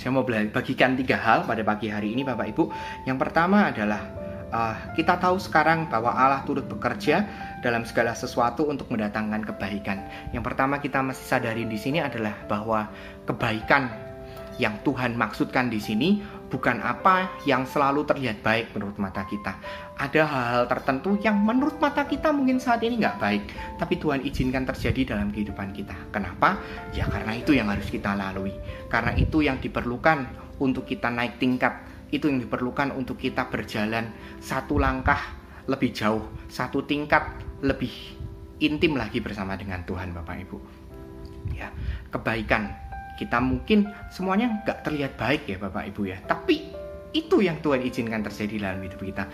saya mau bagikan tiga hal pada pagi hari ini Bapak Ibu. Yang pertama adalah uh, kita tahu sekarang bahwa Allah turut bekerja dalam segala sesuatu untuk mendatangkan kebaikan. Yang pertama kita mesti sadari di sini adalah bahwa kebaikan yang Tuhan maksudkan di sini bukan apa yang selalu terlihat baik menurut mata kita. Ada hal-hal tertentu yang menurut mata kita mungkin saat ini nggak baik, tapi Tuhan izinkan terjadi dalam kehidupan kita. Kenapa? Ya karena itu yang harus kita lalui. Karena itu yang diperlukan untuk kita naik tingkat. Itu yang diperlukan untuk kita berjalan satu langkah lebih jauh, satu tingkat lebih intim lagi bersama dengan Tuhan Bapak Ibu. Ya, kebaikan kita mungkin semuanya nggak terlihat baik ya Bapak Ibu ya. Tapi itu yang Tuhan izinkan terjadi dalam hidup kita.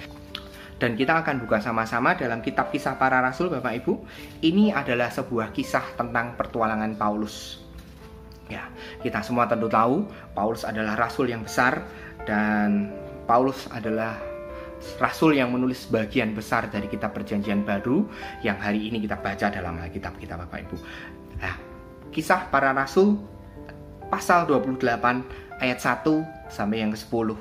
Dan kita akan buka sama-sama dalam kitab kisah para rasul Bapak Ibu. Ini adalah sebuah kisah tentang pertualangan Paulus. Ya kita semua tentu tahu Paulus adalah rasul yang besar dan Paulus adalah rasul yang menulis bagian besar dari kitab perjanjian baru yang hari ini kita baca dalam Alkitab kita Bapak Ibu. Nah kisah para rasul pasal 28 ayat 1 sampai yang ke-10.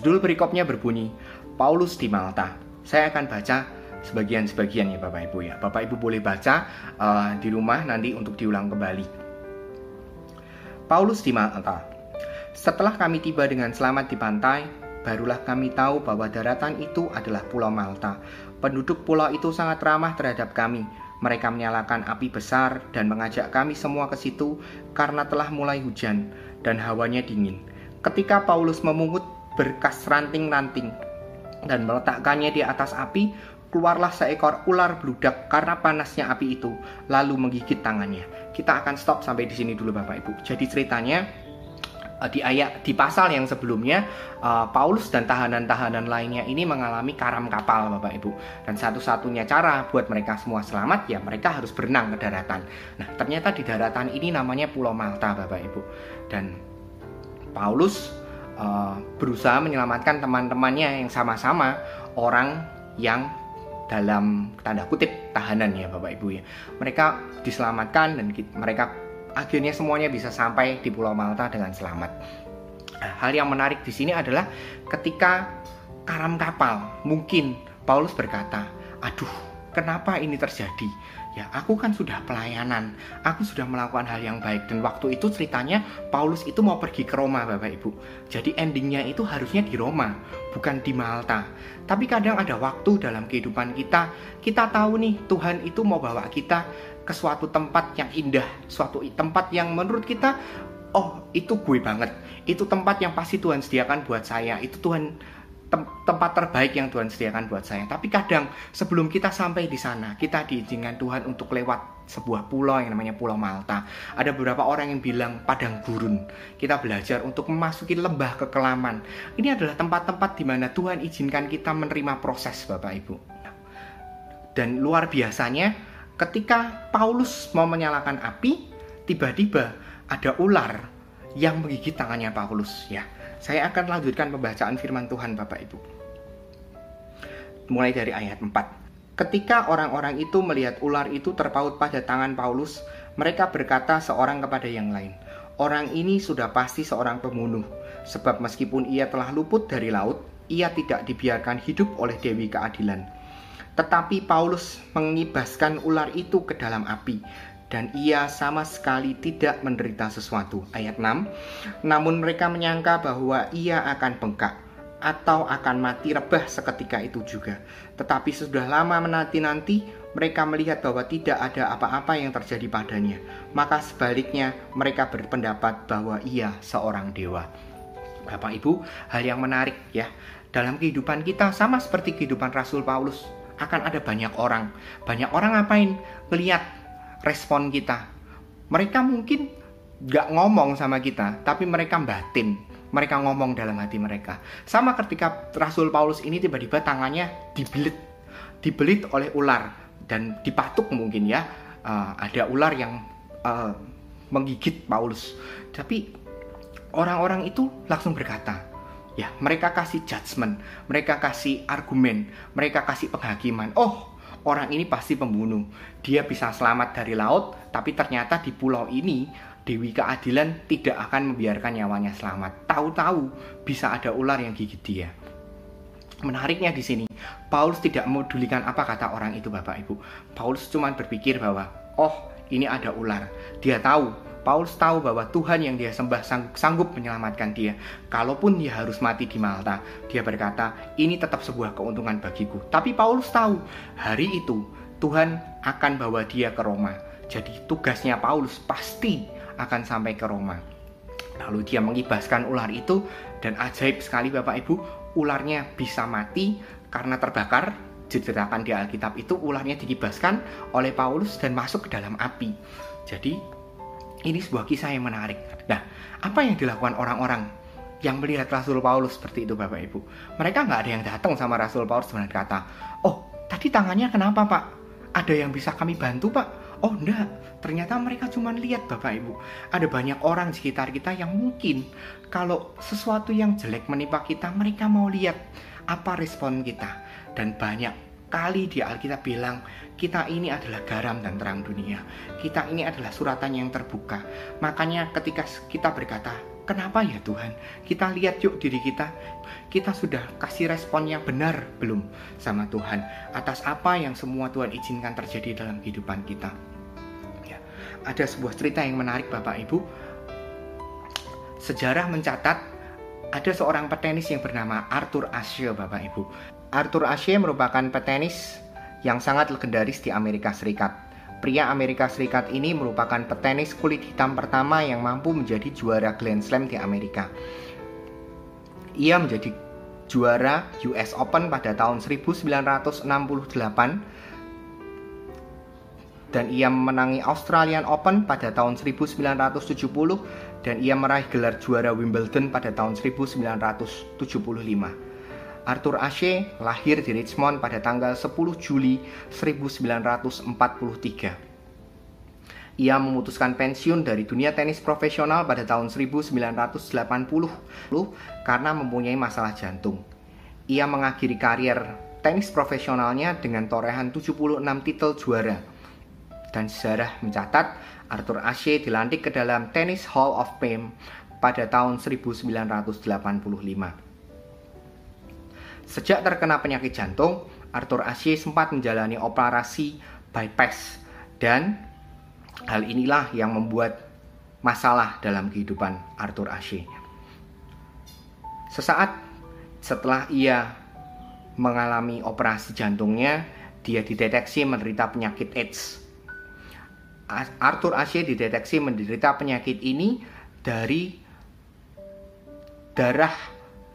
Judul perikopnya berbunyi, Paulus di Malta. Saya akan baca sebagian-sebagian ya Bapak Ibu ya. Bapak Ibu boleh baca uh, di rumah nanti untuk diulang kembali. Paulus di Malta. Setelah kami tiba dengan selamat di pantai, barulah kami tahu bahwa daratan itu adalah Pulau Malta. Penduduk pulau itu sangat ramah terhadap kami. Mereka menyalakan api besar dan mengajak kami semua ke situ karena telah mulai hujan dan hawanya dingin. Ketika Paulus memungut berkas ranting-ranting dan meletakkannya di atas api, keluarlah seekor ular bludak karena panasnya api itu, lalu menggigit tangannya. Kita akan stop sampai di sini dulu Bapak Ibu. Jadi ceritanya di ayat di pasal yang sebelumnya uh, Paulus dan tahanan-tahanan lainnya ini mengalami karam kapal Bapak Ibu dan satu-satunya cara buat mereka semua selamat ya mereka harus berenang ke daratan. Nah ternyata di daratan ini namanya Pulau Malta Bapak Ibu dan Paulus uh, berusaha menyelamatkan teman-temannya yang sama-sama orang yang dalam tanda kutip tahanan ya Bapak Ibu ya. Mereka diselamatkan dan mereka akhirnya semuanya bisa sampai di Pulau Malta dengan selamat. Nah, hal yang menarik di sini adalah ketika karam kapal, mungkin Paulus berkata, "Aduh, kenapa ini terjadi?" Ya, aku kan sudah pelayanan, aku sudah melakukan hal yang baik dan waktu itu ceritanya Paulus itu mau pergi ke Roma, Bapak Ibu. Jadi endingnya itu harusnya di Roma, bukan di Malta. Tapi kadang ada waktu dalam kehidupan kita, kita tahu nih Tuhan itu mau bawa kita ke suatu tempat yang indah, suatu tempat yang menurut kita oh, itu gue banget. Itu tempat yang pasti Tuhan sediakan buat saya. Itu Tuhan tem tempat terbaik yang Tuhan sediakan buat saya. Tapi kadang sebelum kita sampai di sana, kita diizinkan Tuhan untuk lewat sebuah pulau yang namanya Pulau Malta. Ada beberapa orang yang bilang padang gurun. Kita belajar untuk memasuki lembah kekelaman. Ini adalah tempat-tempat di mana Tuhan izinkan kita menerima proses Bapak Ibu. Dan luar biasanya ketika Paulus mau menyalakan api, tiba-tiba ada ular yang menggigit tangannya Paulus ya saya akan lanjutkan pembacaan firman Tuhan Bapak Ibu. Mulai dari ayat 4. Ketika orang-orang itu melihat ular itu terpaut pada tangan Paulus, mereka berkata seorang kepada yang lain, Orang ini sudah pasti seorang pembunuh, sebab meskipun ia telah luput dari laut, ia tidak dibiarkan hidup oleh Dewi Keadilan. Tetapi Paulus mengibaskan ular itu ke dalam api, dan ia sama sekali tidak menderita sesuatu. Ayat 6. Namun mereka menyangka bahwa ia akan bengkak atau akan mati rebah seketika itu juga. Tetapi sudah lama menanti-nanti mereka melihat bahwa tidak ada apa-apa yang terjadi padanya. Maka sebaliknya mereka berpendapat bahwa ia seorang dewa. Bapak Ibu, hal yang menarik ya. Dalam kehidupan kita sama seperti kehidupan Rasul Paulus, akan ada banyak orang. Banyak orang ngapain? Melihat respon kita. Mereka mungkin gak ngomong sama kita, tapi mereka batin. Mereka ngomong dalam hati mereka. Sama ketika Rasul Paulus ini tiba-tiba tangannya dibelit, dibelit oleh ular dan dipatuk mungkin ya. Uh, ada ular yang uh, menggigit Paulus. Tapi orang-orang itu langsung berkata, ya mereka kasih judgement, mereka kasih argumen, mereka kasih penghakiman. Oh, orang ini pasti pembunuh. Dia bisa selamat dari laut, tapi ternyata di pulau ini Dewi Keadilan tidak akan membiarkan nyawanya selamat. Tahu-tahu bisa ada ular yang gigit dia. Menariknya di sini, Paulus tidak memedulikan apa kata orang itu Bapak Ibu. Paulus cuma berpikir bahwa, oh ini ada ular. Dia tahu Paulus tahu bahwa Tuhan yang dia sembah sanggup menyelamatkan dia. Kalaupun dia harus mati di Malta, dia berkata, ini tetap sebuah keuntungan bagiku. Tapi Paulus tahu, hari itu Tuhan akan bawa dia ke Roma. Jadi tugasnya Paulus pasti akan sampai ke Roma. Lalu dia mengibaskan ular itu dan ajaib sekali Bapak Ibu, ularnya bisa mati karena terbakar diceritakan di Alkitab itu ularnya dikibaskan oleh Paulus dan masuk ke dalam api. Jadi ini sebuah kisah yang menarik. Nah, apa yang dilakukan orang-orang yang melihat Rasul Paulus seperti itu Bapak Ibu? Mereka nggak ada yang datang sama Rasul Paulus dengan kata, oh tadi tangannya kenapa Pak? Ada yang bisa kami bantu Pak? Oh enggak, ternyata mereka cuma lihat Bapak Ibu. Ada banyak orang di sekitar kita yang mungkin kalau sesuatu yang jelek menimpa kita, mereka mau lihat apa respon kita. Dan banyak kali di Alkitab bilang kita ini adalah garam dan terang dunia. Kita ini adalah suratan yang terbuka. Makanya ketika kita berkata, kenapa ya Tuhan? Kita lihat yuk diri kita. Kita sudah kasih respon yang benar belum sama Tuhan atas apa yang semua Tuhan izinkan terjadi dalam kehidupan kita. Ya. Ada sebuah cerita yang menarik Bapak Ibu. sejarah mencatat ada seorang petenis yang bernama Arthur Ashe, Bapak Ibu. Arthur Ashe merupakan petenis yang sangat legendaris di Amerika Serikat. Pria Amerika Serikat ini merupakan petenis kulit hitam pertama yang mampu menjadi juara Grand Slam di Amerika. Ia menjadi juara US Open pada tahun 1968 dan ia memenangi Australian Open pada tahun 1970 dan ia meraih gelar juara Wimbledon pada tahun 1975. Arthur Ashe lahir di Richmond pada tanggal 10 Juli 1943. Ia memutuskan pensiun dari dunia tenis profesional pada tahun 1980 karena mempunyai masalah jantung. Ia mengakhiri karier tenis profesionalnya dengan torehan 76 titel juara. Dan sejarah mencatat Arthur Ashe dilantik ke dalam Tennis Hall of Fame pada tahun 1985. Sejak terkena penyakit jantung, Arthur Ashe sempat menjalani operasi bypass dan hal inilah yang membuat masalah dalam kehidupan Arthur Ashe. Sesaat setelah ia mengalami operasi jantungnya, dia dideteksi menderita penyakit AIDS. Arthur Ashe dideteksi menderita penyakit ini dari darah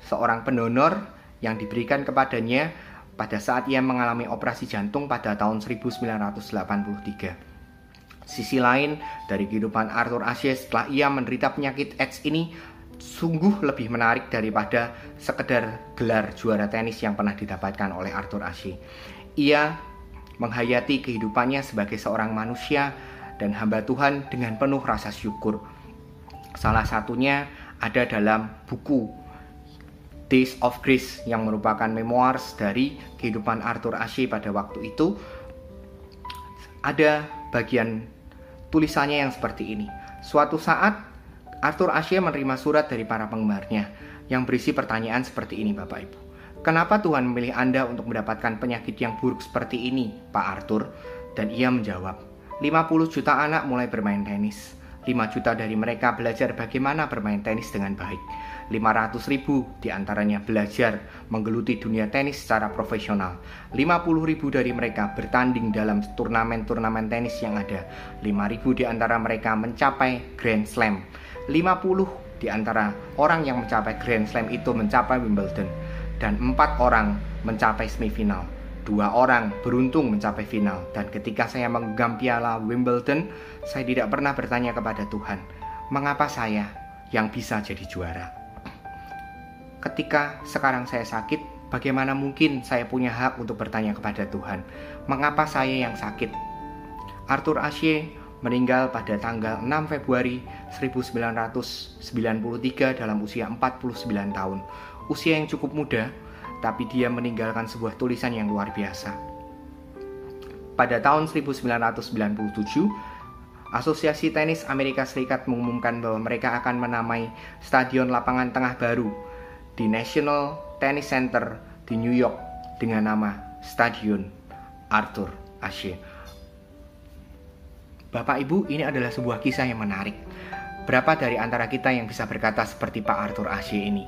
seorang pendonor yang diberikan kepadanya pada saat ia mengalami operasi jantung pada tahun 1983. Sisi lain dari kehidupan Arthur Ashe setelah ia menderita penyakit AIDS ini sungguh lebih menarik daripada sekedar gelar juara tenis yang pernah didapatkan oleh Arthur Ashe. Ia menghayati kehidupannya sebagai seorang manusia dan hamba Tuhan dengan penuh rasa syukur. Salah satunya ada dalam buku Days of Grace yang merupakan memoirs dari kehidupan Arthur Ashe pada waktu itu ada bagian tulisannya yang seperti ini. Suatu saat Arthur Ashe menerima surat dari para penggemarnya yang berisi pertanyaan seperti ini Bapak Ibu. Kenapa Tuhan memilih Anda untuk mendapatkan penyakit yang buruk seperti ini, Pak Arthur? Dan ia menjawab, 50 juta anak mulai bermain tenis. 5 juta dari mereka belajar bagaimana bermain tenis dengan baik. 500 ribu di antaranya belajar menggeluti dunia tenis secara profesional. 50 ribu dari mereka bertanding dalam turnamen-turnamen tenis yang ada. 5 ribu di antara mereka mencapai Grand Slam. 50 di antara orang yang mencapai Grand Slam itu mencapai Wimbledon. Dan 4 orang mencapai semifinal. Dua orang beruntung mencapai final dan ketika saya menggenggam piala Wimbledon, saya tidak pernah bertanya kepada Tuhan, mengapa saya yang bisa jadi juara? Ketika sekarang saya sakit, bagaimana mungkin saya punya hak untuk bertanya kepada Tuhan, mengapa saya yang sakit? Arthur Ashe meninggal pada tanggal 6 Februari 1993 dalam usia 49 tahun. Usia yang cukup muda, tapi dia meninggalkan sebuah tulisan yang luar biasa. Pada tahun 1997, Asosiasi Tenis Amerika Serikat mengumumkan bahwa mereka akan menamai stadion lapangan tengah baru di National Tennis Center di New York dengan nama Stadion Arthur Ashe. Bapak Ibu, ini adalah sebuah kisah yang menarik. Berapa dari antara kita yang bisa berkata seperti Pak Arthur Ashe ini?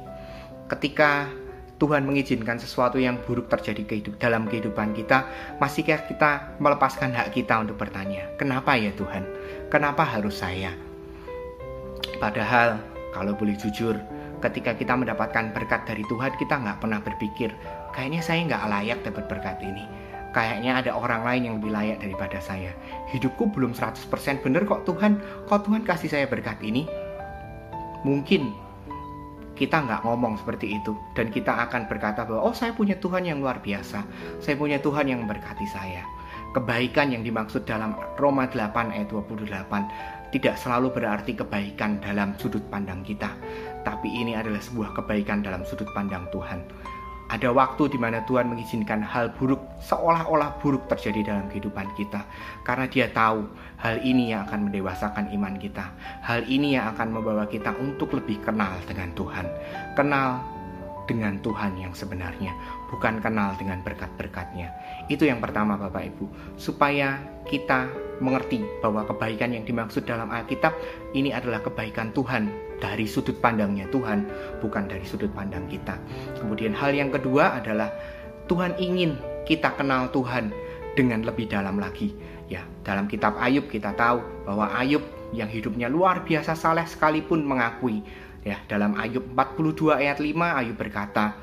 Ketika Tuhan mengizinkan sesuatu yang buruk terjadi kehidup, dalam kehidupan kita, masihkah kita melepaskan hak kita untuk bertanya, kenapa ya Tuhan? Kenapa harus saya? Padahal, kalau boleh jujur, ketika kita mendapatkan berkat dari Tuhan kita nggak pernah berpikir kayaknya saya nggak layak dapat berkat ini. Kayaknya ada orang lain yang lebih layak daripada saya. Hidupku belum 100% bener kok Tuhan. Kok Tuhan kasih saya berkat ini? Mungkin kita nggak ngomong seperti itu dan kita akan berkata bahwa oh saya punya Tuhan yang luar biasa. Saya punya Tuhan yang memberkati saya. Kebaikan yang dimaksud dalam Roma 8 ayat 28 tidak selalu berarti kebaikan dalam sudut pandang kita, tapi ini adalah sebuah kebaikan dalam sudut pandang Tuhan. Ada waktu di mana Tuhan mengizinkan hal buruk seolah-olah buruk terjadi dalam kehidupan kita, karena Dia tahu hal ini yang akan mendewasakan iman kita. Hal ini yang akan membawa kita untuk lebih kenal dengan Tuhan, kenal dengan Tuhan yang sebenarnya, bukan kenal dengan berkat-berkatnya. Itu yang pertama Bapak Ibu, supaya kita mengerti bahwa kebaikan yang dimaksud dalam Alkitab ini adalah kebaikan Tuhan dari sudut pandangnya Tuhan, bukan dari sudut pandang kita. Kemudian hal yang kedua adalah Tuhan ingin kita kenal Tuhan dengan lebih dalam lagi. Ya, dalam kitab Ayub kita tahu bahwa Ayub yang hidupnya luar biasa saleh sekalipun mengakui Ya, dalam Ayub 42 ayat 5 Ayub berkata,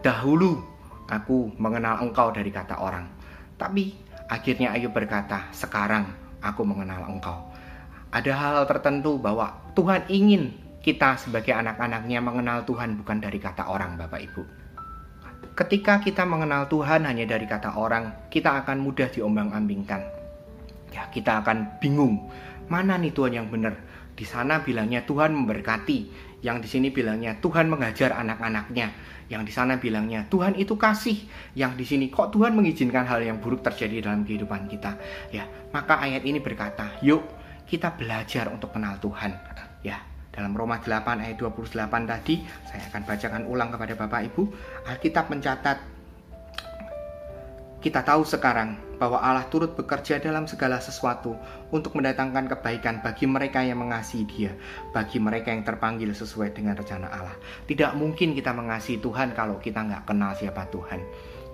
"Dahulu aku mengenal engkau dari kata orang, tapi akhirnya Ayub berkata, sekarang aku mengenal engkau." Ada hal, tertentu bahwa Tuhan ingin kita sebagai anak-anaknya mengenal Tuhan bukan dari kata orang, Bapak Ibu. Ketika kita mengenal Tuhan hanya dari kata orang, kita akan mudah diombang-ambingkan. Ya, kita akan bingung, mana nih Tuhan yang benar? Di sana bilangnya Tuhan memberkati, yang di sini bilangnya Tuhan mengajar anak-anaknya, yang di sana bilangnya Tuhan itu kasih, yang di sini kok Tuhan mengizinkan hal yang buruk terjadi dalam kehidupan kita. Ya, maka ayat ini berkata, "Yuk, kita belajar untuk kenal Tuhan." Ya, dalam Roma 8 ayat 28 tadi, saya akan bacakan ulang kepada Bapak Ibu. Alkitab mencatat kita tahu sekarang bahwa Allah turut bekerja dalam segala sesuatu untuk mendatangkan kebaikan bagi mereka yang mengasihi Dia, bagi mereka yang terpanggil sesuai dengan rencana Allah. Tidak mungkin kita mengasihi Tuhan kalau kita nggak kenal siapa Tuhan.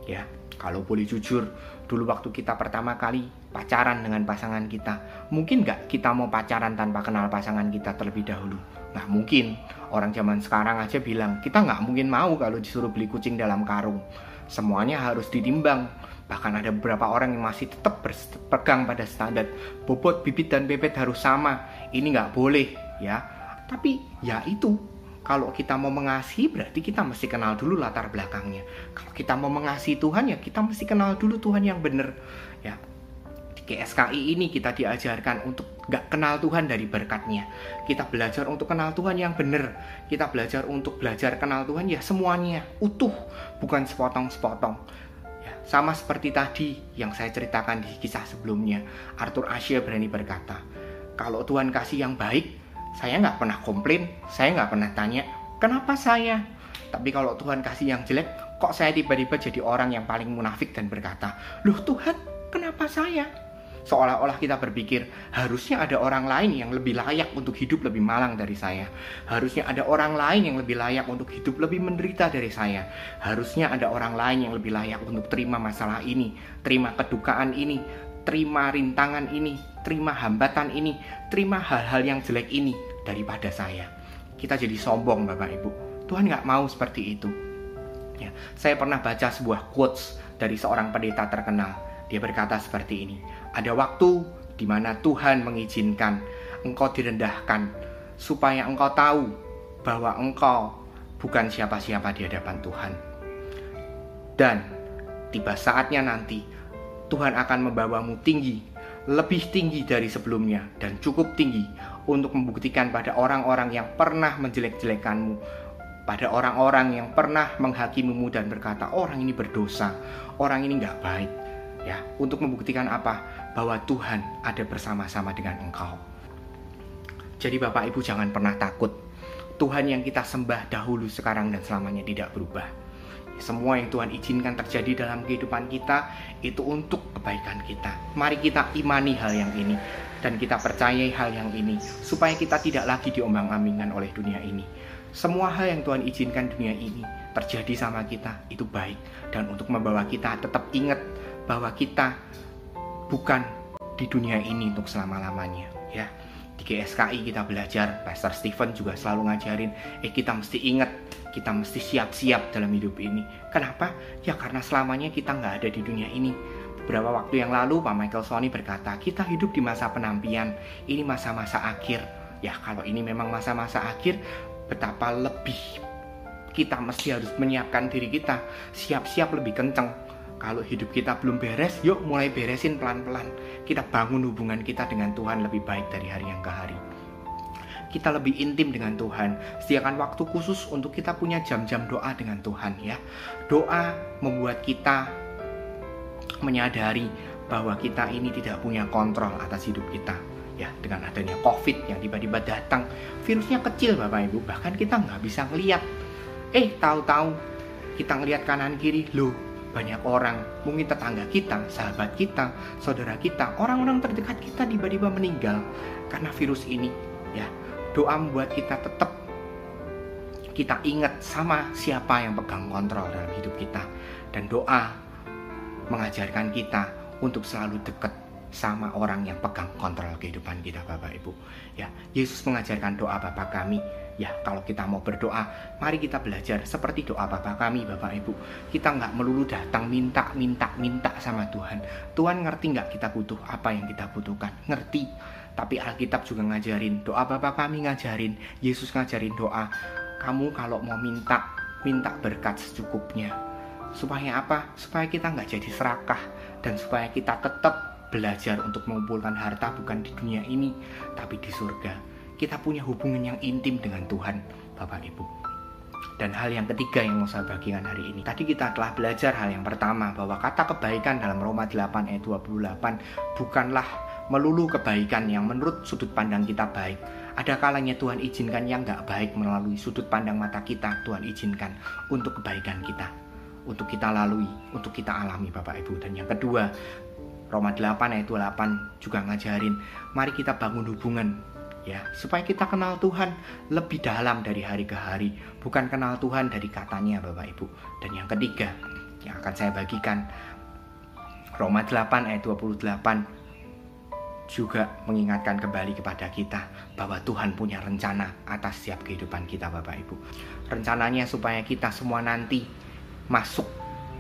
Ya, kalau boleh jujur, dulu waktu kita pertama kali pacaran dengan pasangan kita, mungkin nggak kita mau pacaran tanpa kenal pasangan kita terlebih dahulu? Nah mungkin orang zaman sekarang aja bilang kita nggak mungkin mau kalau disuruh beli kucing dalam karung. Semuanya harus ditimbang Bahkan ada beberapa orang yang masih tetap berpegang pada standar bobot bibit dan bebet harus sama. Ini nggak boleh ya. Tapi ya itu kalau kita mau mengasihi berarti kita mesti kenal dulu latar belakangnya. Kalau kita mau mengasihi Tuhan ya kita mesti kenal dulu Tuhan yang benar. Ya di GSKI ini kita diajarkan untuk nggak kenal Tuhan dari berkatnya. Kita belajar untuk kenal Tuhan yang benar. Kita belajar untuk belajar kenal Tuhan ya semuanya utuh, bukan sepotong-sepotong. Sama seperti tadi yang saya ceritakan di kisah sebelumnya, Arthur Ashe berani berkata, kalau Tuhan kasih yang baik, saya nggak pernah komplain, saya nggak pernah tanya, kenapa saya? Tapi kalau Tuhan kasih yang jelek, kok saya tiba-tiba jadi orang yang paling munafik dan berkata, loh Tuhan, kenapa saya? Seolah-olah kita berpikir harusnya ada orang lain yang lebih layak untuk hidup lebih malang dari saya. Harusnya ada orang lain yang lebih layak untuk hidup lebih menderita dari saya. Harusnya ada orang lain yang lebih layak untuk terima masalah ini, terima kedukaan ini, terima rintangan ini, terima hambatan ini, terima hal-hal yang jelek ini daripada saya. Kita jadi sombong Bapak Ibu. Tuhan nggak mau seperti itu. Ya, saya pernah baca sebuah quotes dari seorang pendeta terkenal. Dia berkata seperti ini, ada waktu di mana Tuhan mengizinkan engkau direndahkan supaya engkau tahu bahwa engkau bukan siapa-siapa di hadapan Tuhan. Dan tiba saatnya nanti Tuhan akan membawamu tinggi, lebih tinggi dari sebelumnya dan cukup tinggi untuk membuktikan pada orang-orang yang pernah menjelek-jelekanmu, pada orang-orang yang pernah menghakimimu dan berkata orang ini berdosa, orang ini nggak baik. Ya, untuk membuktikan apa? Bahwa Tuhan ada bersama-sama dengan engkau. Jadi Bapak Ibu jangan pernah takut. Tuhan yang kita sembah dahulu, sekarang dan selamanya tidak berubah. Semua yang Tuhan izinkan terjadi dalam kehidupan kita itu untuk kebaikan kita. Mari kita imani hal yang ini dan kita percayai hal yang ini supaya kita tidak lagi diombang-ambingkan oleh dunia ini. Semua hal yang Tuhan izinkan dunia ini terjadi sama kita itu baik dan untuk membawa kita tetap ingat bahwa kita bukan di dunia ini untuk selama-lamanya ya. Di GSKI kita belajar Pastor Stephen juga selalu ngajarin eh kita mesti ingat kita mesti siap-siap dalam hidup ini. Kenapa? Ya karena selamanya kita nggak ada di dunia ini. Beberapa waktu yang lalu Pak Michael Sony berkata kita hidup di masa penampian ini masa-masa akhir. Ya kalau ini memang masa-masa akhir betapa lebih kita mesti harus menyiapkan diri kita siap-siap lebih kenceng kalau hidup kita belum beres, yuk mulai beresin pelan-pelan. Kita bangun hubungan kita dengan Tuhan lebih baik dari hari yang ke hari. Kita lebih intim dengan Tuhan. Sediakan waktu khusus untuk kita punya jam-jam doa dengan Tuhan ya. Doa membuat kita menyadari bahwa kita ini tidak punya kontrol atas hidup kita ya dengan adanya covid yang tiba-tiba datang virusnya kecil bapak ibu bahkan kita nggak bisa ngeliat Eh, tahu-tahu kita ngelihat kanan kiri, loh, banyak orang, mungkin tetangga kita, sahabat kita, saudara kita, orang-orang terdekat kita tiba-tiba meninggal karena virus ini. Ya, doa membuat kita tetap kita ingat sama siapa yang pegang kontrol dalam hidup kita dan doa mengajarkan kita untuk selalu dekat sama orang yang pegang kontrol kehidupan kita Bapak Ibu. Ya, Yesus mengajarkan doa Bapa kami. Ya, kalau kita mau berdoa, mari kita belajar seperti doa Bapa kami Bapak Ibu. Kita nggak melulu datang minta, minta, minta sama Tuhan. Tuhan ngerti nggak kita butuh apa yang kita butuhkan? Ngerti. Tapi Alkitab juga ngajarin, doa Bapa kami ngajarin, Yesus ngajarin doa. Kamu kalau mau minta, minta berkat secukupnya. Supaya apa? Supaya kita nggak jadi serakah dan supaya kita tetap belajar untuk mengumpulkan harta bukan di dunia ini, tapi di surga. Kita punya hubungan yang intim dengan Tuhan, Bapak Ibu. Dan hal yang ketiga yang mau saya bagikan hari ini. Tadi kita telah belajar hal yang pertama bahwa kata kebaikan dalam Roma 8 ayat 28 bukanlah melulu kebaikan yang menurut sudut pandang kita baik. Ada kalanya Tuhan izinkan yang nggak baik melalui sudut pandang mata kita. Tuhan izinkan untuk kebaikan kita. Untuk kita lalui, untuk kita alami Bapak Ibu. Dan yang kedua, Roma 8 ayat 28 juga ngajarin mari kita bangun hubungan ya supaya kita kenal Tuhan lebih dalam dari hari ke hari bukan kenal Tuhan dari katanya Bapak Ibu dan yang ketiga yang akan saya bagikan Roma 8 ayat 28 juga mengingatkan kembali kepada kita bahwa Tuhan punya rencana atas setiap kehidupan kita Bapak Ibu. Rencananya supaya kita semua nanti masuk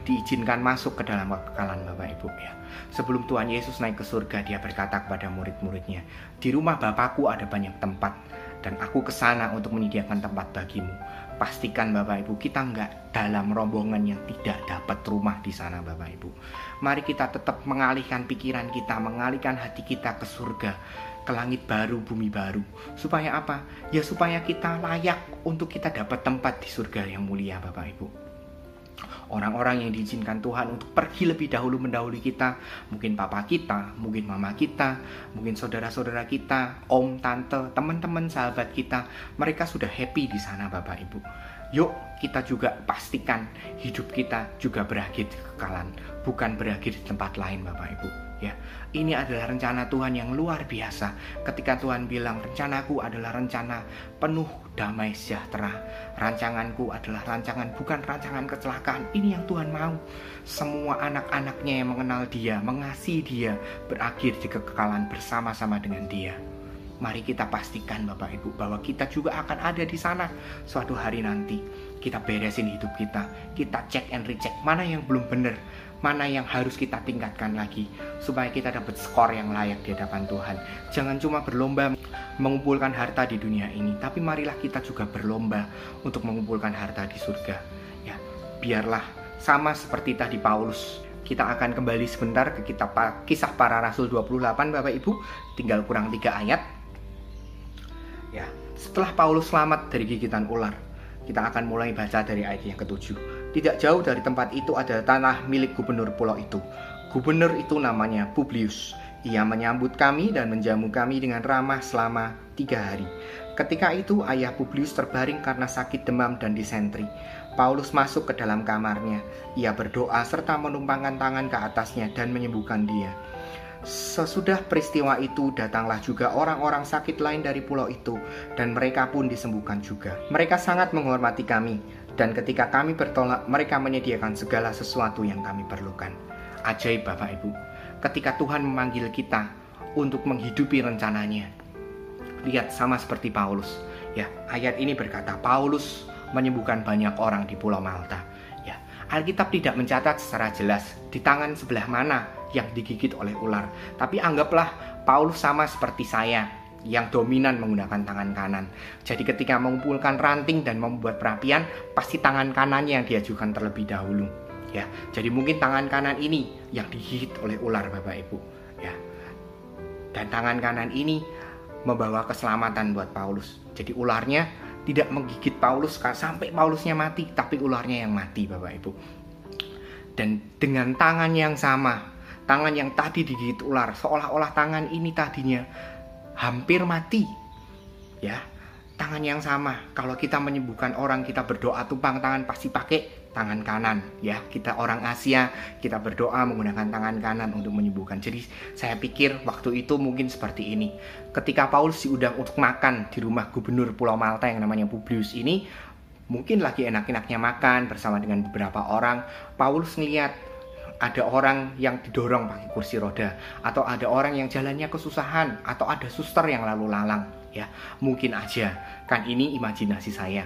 diizinkan masuk ke dalam kekekalan Bapak Ibu ya. Sebelum Tuhan Yesus naik ke surga, dia berkata kepada murid-muridnya, "Di rumah Bapakku ada banyak tempat dan aku ke sana untuk menyediakan tempat bagimu." Pastikan Bapak Ibu kita nggak dalam rombongan yang tidak dapat rumah di sana Bapak Ibu. Mari kita tetap mengalihkan pikiran kita, mengalihkan hati kita ke surga, ke langit baru, bumi baru. Supaya apa? Ya supaya kita layak untuk kita dapat tempat di surga yang mulia Bapak Ibu orang-orang yang diizinkan Tuhan untuk pergi lebih dahulu mendahului kita, mungkin papa kita, mungkin mama kita, mungkin saudara-saudara kita, om, tante, teman-teman, sahabat kita, mereka sudah happy di sana Bapak Ibu. Yuk kita juga pastikan hidup kita juga berakhir di kekalan, bukan berakhir di tempat lain Bapak Ibu ya. Ini adalah rencana Tuhan yang luar biasa. Ketika Tuhan bilang, "Rencanaku adalah rencana penuh damai sejahtera." Rancanganku adalah rancangan bukan rancangan kecelakaan. Ini yang Tuhan mau. Semua anak-anaknya yang mengenal Dia, mengasihi Dia, berakhir di kekekalan bersama-sama dengan Dia. Mari kita pastikan Bapak Ibu bahwa kita juga akan ada di sana suatu hari nanti. Kita beresin hidup kita, kita cek and recheck mana yang belum benar, mana yang harus kita tingkatkan lagi supaya kita dapat skor yang layak di hadapan Tuhan. Jangan cuma berlomba mengumpulkan harta di dunia ini, tapi marilah kita juga berlomba untuk mengumpulkan harta di surga. Ya, biarlah sama seperti tadi Paulus. Kita akan kembali sebentar ke kitab Kisah Para Rasul 28 Bapak Ibu, tinggal kurang tiga ayat. Ya, setelah Paulus selamat dari gigitan ular, kita akan mulai baca dari ayat yang ketujuh. Tidak jauh dari tempat itu ada tanah milik gubernur pulau itu. Gubernur itu namanya Publius. Ia menyambut kami dan menjamu kami dengan ramah selama tiga hari. Ketika itu ayah Publius terbaring karena sakit demam dan disentri. Paulus masuk ke dalam kamarnya. Ia berdoa serta menumpangkan tangan ke atasnya dan menyembuhkan dia. Sesudah peristiwa itu datanglah juga orang-orang sakit lain dari pulau itu dan mereka pun disembuhkan juga. Mereka sangat menghormati kami dan ketika kami bertolak, mereka menyediakan segala sesuatu yang kami perlukan. Ajaib Bapak Ibu, ketika Tuhan memanggil kita untuk menghidupi rencananya. Lihat sama seperti Paulus. Ya, ayat ini berkata Paulus menyembuhkan banyak orang di Pulau Malta. Ya, Alkitab tidak mencatat secara jelas di tangan sebelah mana yang digigit oleh ular. Tapi anggaplah Paulus sama seperti saya yang dominan menggunakan tangan kanan. Jadi ketika mengumpulkan ranting dan membuat perapian, pasti tangan kanannya yang diajukan terlebih dahulu. Ya, jadi mungkin tangan kanan ini yang digigit oleh ular Bapak Ibu. Ya, dan tangan kanan ini membawa keselamatan buat Paulus. Jadi ularnya tidak menggigit Paulus sampai Paulusnya mati, tapi ularnya yang mati Bapak Ibu. Dan dengan tangan yang sama, tangan yang tadi digigit ular, seolah-olah tangan ini tadinya hampir mati. Ya. tangan yang sama. Kalau kita menyembuhkan orang, kita berdoa tumpang tangan pasti pakai tangan kanan ya. Kita orang Asia, kita berdoa menggunakan tangan kanan untuk menyembuhkan. Jadi saya pikir waktu itu mungkin seperti ini. Ketika Paulus diundang untuk makan di rumah gubernur Pulau Malta yang namanya Publius ini, mungkin lagi enak-enaknya makan bersama dengan beberapa orang. Paulus ngeliat ada orang yang didorong pakai kursi roda atau ada orang yang jalannya kesusahan atau ada suster yang lalu lalang ya. Mungkin aja kan ini imajinasi saya.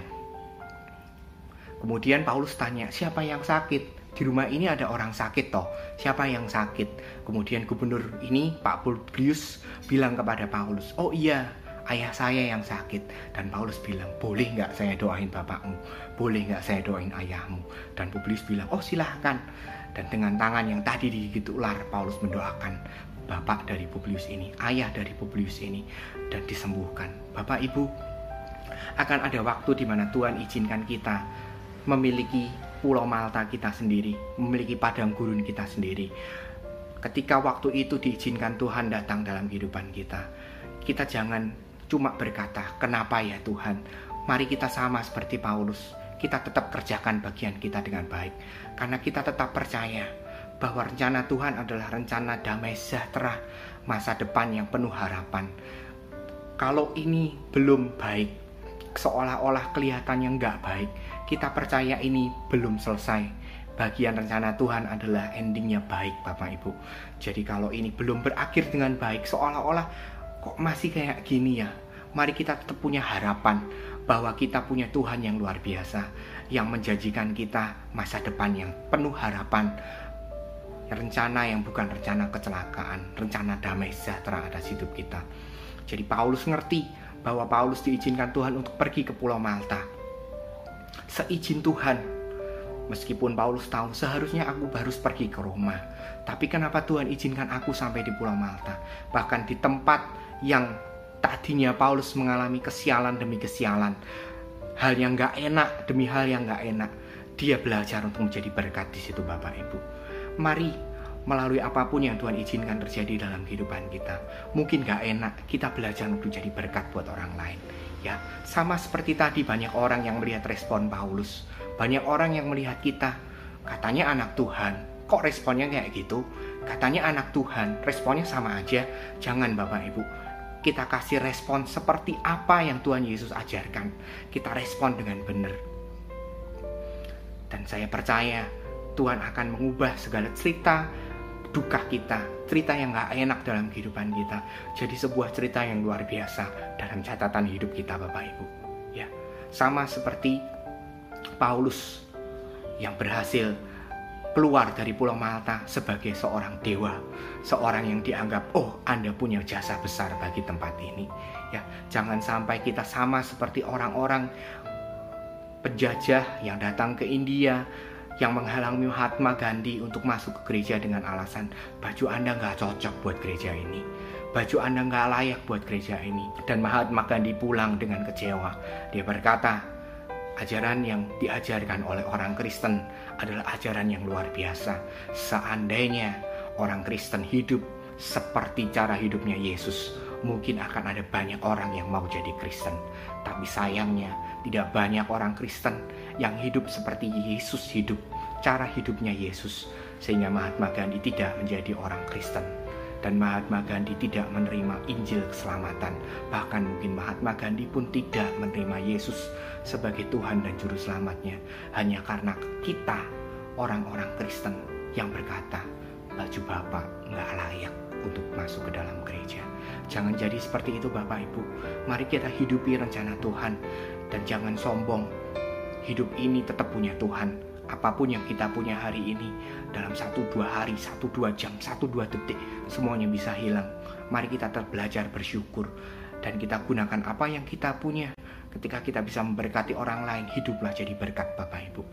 Kemudian Paulus tanya siapa yang sakit? Di rumah ini ada orang sakit toh? Siapa yang sakit? Kemudian gubernur ini Pak Publius bilang kepada Paulus oh iya ayah saya yang sakit. Dan Paulus bilang boleh nggak saya doain bapakmu? Boleh nggak saya doain ayahmu? Dan Publius bilang oh silahkan dan dengan tangan yang tadi digigit ular Paulus mendoakan bapak dari Publius ini, ayah dari Publius ini, dan disembuhkan. Bapak Ibu, akan ada waktu di mana Tuhan izinkan kita memiliki pulau Malta kita sendiri, memiliki padang gurun kita sendiri. Ketika waktu itu diizinkan Tuhan datang dalam kehidupan kita, kita jangan cuma berkata, "Kenapa ya Tuhan?" Mari kita sama seperti Paulus, kita tetap kerjakan bagian kita dengan baik, karena kita tetap percaya bahwa rencana Tuhan adalah rencana damai sejahtera masa depan yang penuh harapan. Kalau ini belum baik, seolah-olah kelihatannya nggak baik, kita percaya ini belum selesai. Bagian rencana Tuhan adalah endingnya baik Bapak Ibu. Jadi kalau ini belum berakhir dengan baik, seolah-olah kok masih kayak gini ya. Mari kita tetap punya harapan bahwa kita punya Tuhan yang luar biasa yang menjanjikan kita masa depan yang penuh harapan, rencana yang bukan rencana kecelakaan, rencana damai sejahtera atas hidup kita. Jadi Paulus ngerti bahwa Paulus diizinkan Tuhan untuk pergi ke Pulau Malta. Seizin Tuhan, meskipun Paulus tahu seharusnya aku harus pergi ke Roma, tapi kenapa Tuhan izinkan aku sampai di Pulau Malta? Bahkan di tempat yang tadinya Paulus mengalami kesialan demi kesialan, hal yang gak enak demi hal yang gak enak, dia belajar untuk menjadi berkat di situ Bapak Ibu mari melalui apa pun yang Tuhan izinkan terjadi dalam kehidupan kita. Mungkin gak enak, kita belajar untuk jadi berkat buat orang lain. Ya, sama seperti tadi banyak orang yang melihat respon Paulus. Banyak orang yang melihat kita, katanya anak Tuhan. Kok responnya kayak gitu? Katanya anak Tuhan, responnya sama aja. Jangan Bapak Ibu, kita kasih respon seperti apa yang Tuhan Yesus ajarkan. Kita respon dengan benar. Dan saya percaya Tuhan akan mengubah segala cerita duka kita, cerita yang gak enak dalam kehidupan kita, jadi sebuah cerita yang luar biasa dalam catatan hidup kita, Bapak Ibu. Ya, sama seperti Paulus yang berhasil keluar dari Pulau Malta sebagai seorang dewa, seorang yang dianggap, oh Anda punya jasa besar bagi tempat ini. Ya, jangan sampai kita sama seperti orang-orang penjajah yang datang ke India, yang menghalangi Mahatma Gandhi untuk masuk ke gereja dengan alasan baju Anda nggak cocok buat gereja ini. Baju Anda nggak layak buat gereja ini. Dan Mahatma Gandhi pulang dengan kecewa. Dia berkata, ajaran yang diajarkan oleh orang Kristen adalah ajaran yang luar biasa. Seandainya orang Kristen hidup seperti cara hidupnya Yesus, mungkin akan ada banyak orang yang mau jadi Kristen. Tapi sayangnya, tidak banyak orang Kristen yang hidup seperti Yesus hidup, cara hidupnya Yesus, sehingga Mahatma Gandhi tidak menjadi orang Kristen. Dan Mahatma Gandhi tidak menerima Injil keselamatan. Bahkan mungkin Mahatma Gandhi pun tidak menerima Yesus sebagai Tuhan dan Juru Selamatnya. Hanya karena kita, orang-orang Kristen, yang berkata, baju Bapak nggak layak untuk masuk ke dalam gereja. Jangan jadi seperti itu Bapak Ibu. Mari kita hidupi rencana Tuhan dan jangan sombong hidup ini tetap punya Tuhan. Apa pun yang kita punya hari ini, dalam satu dua hari, satu dua jam, satu dua detik, semuanya bisa hilang. Mari kita tetap belajar bersyukur dan kita gunakan apa yang kita punya. Ketika kita bisa memberkati orang lain, hiduplah jadi berkat Bapak Ibu.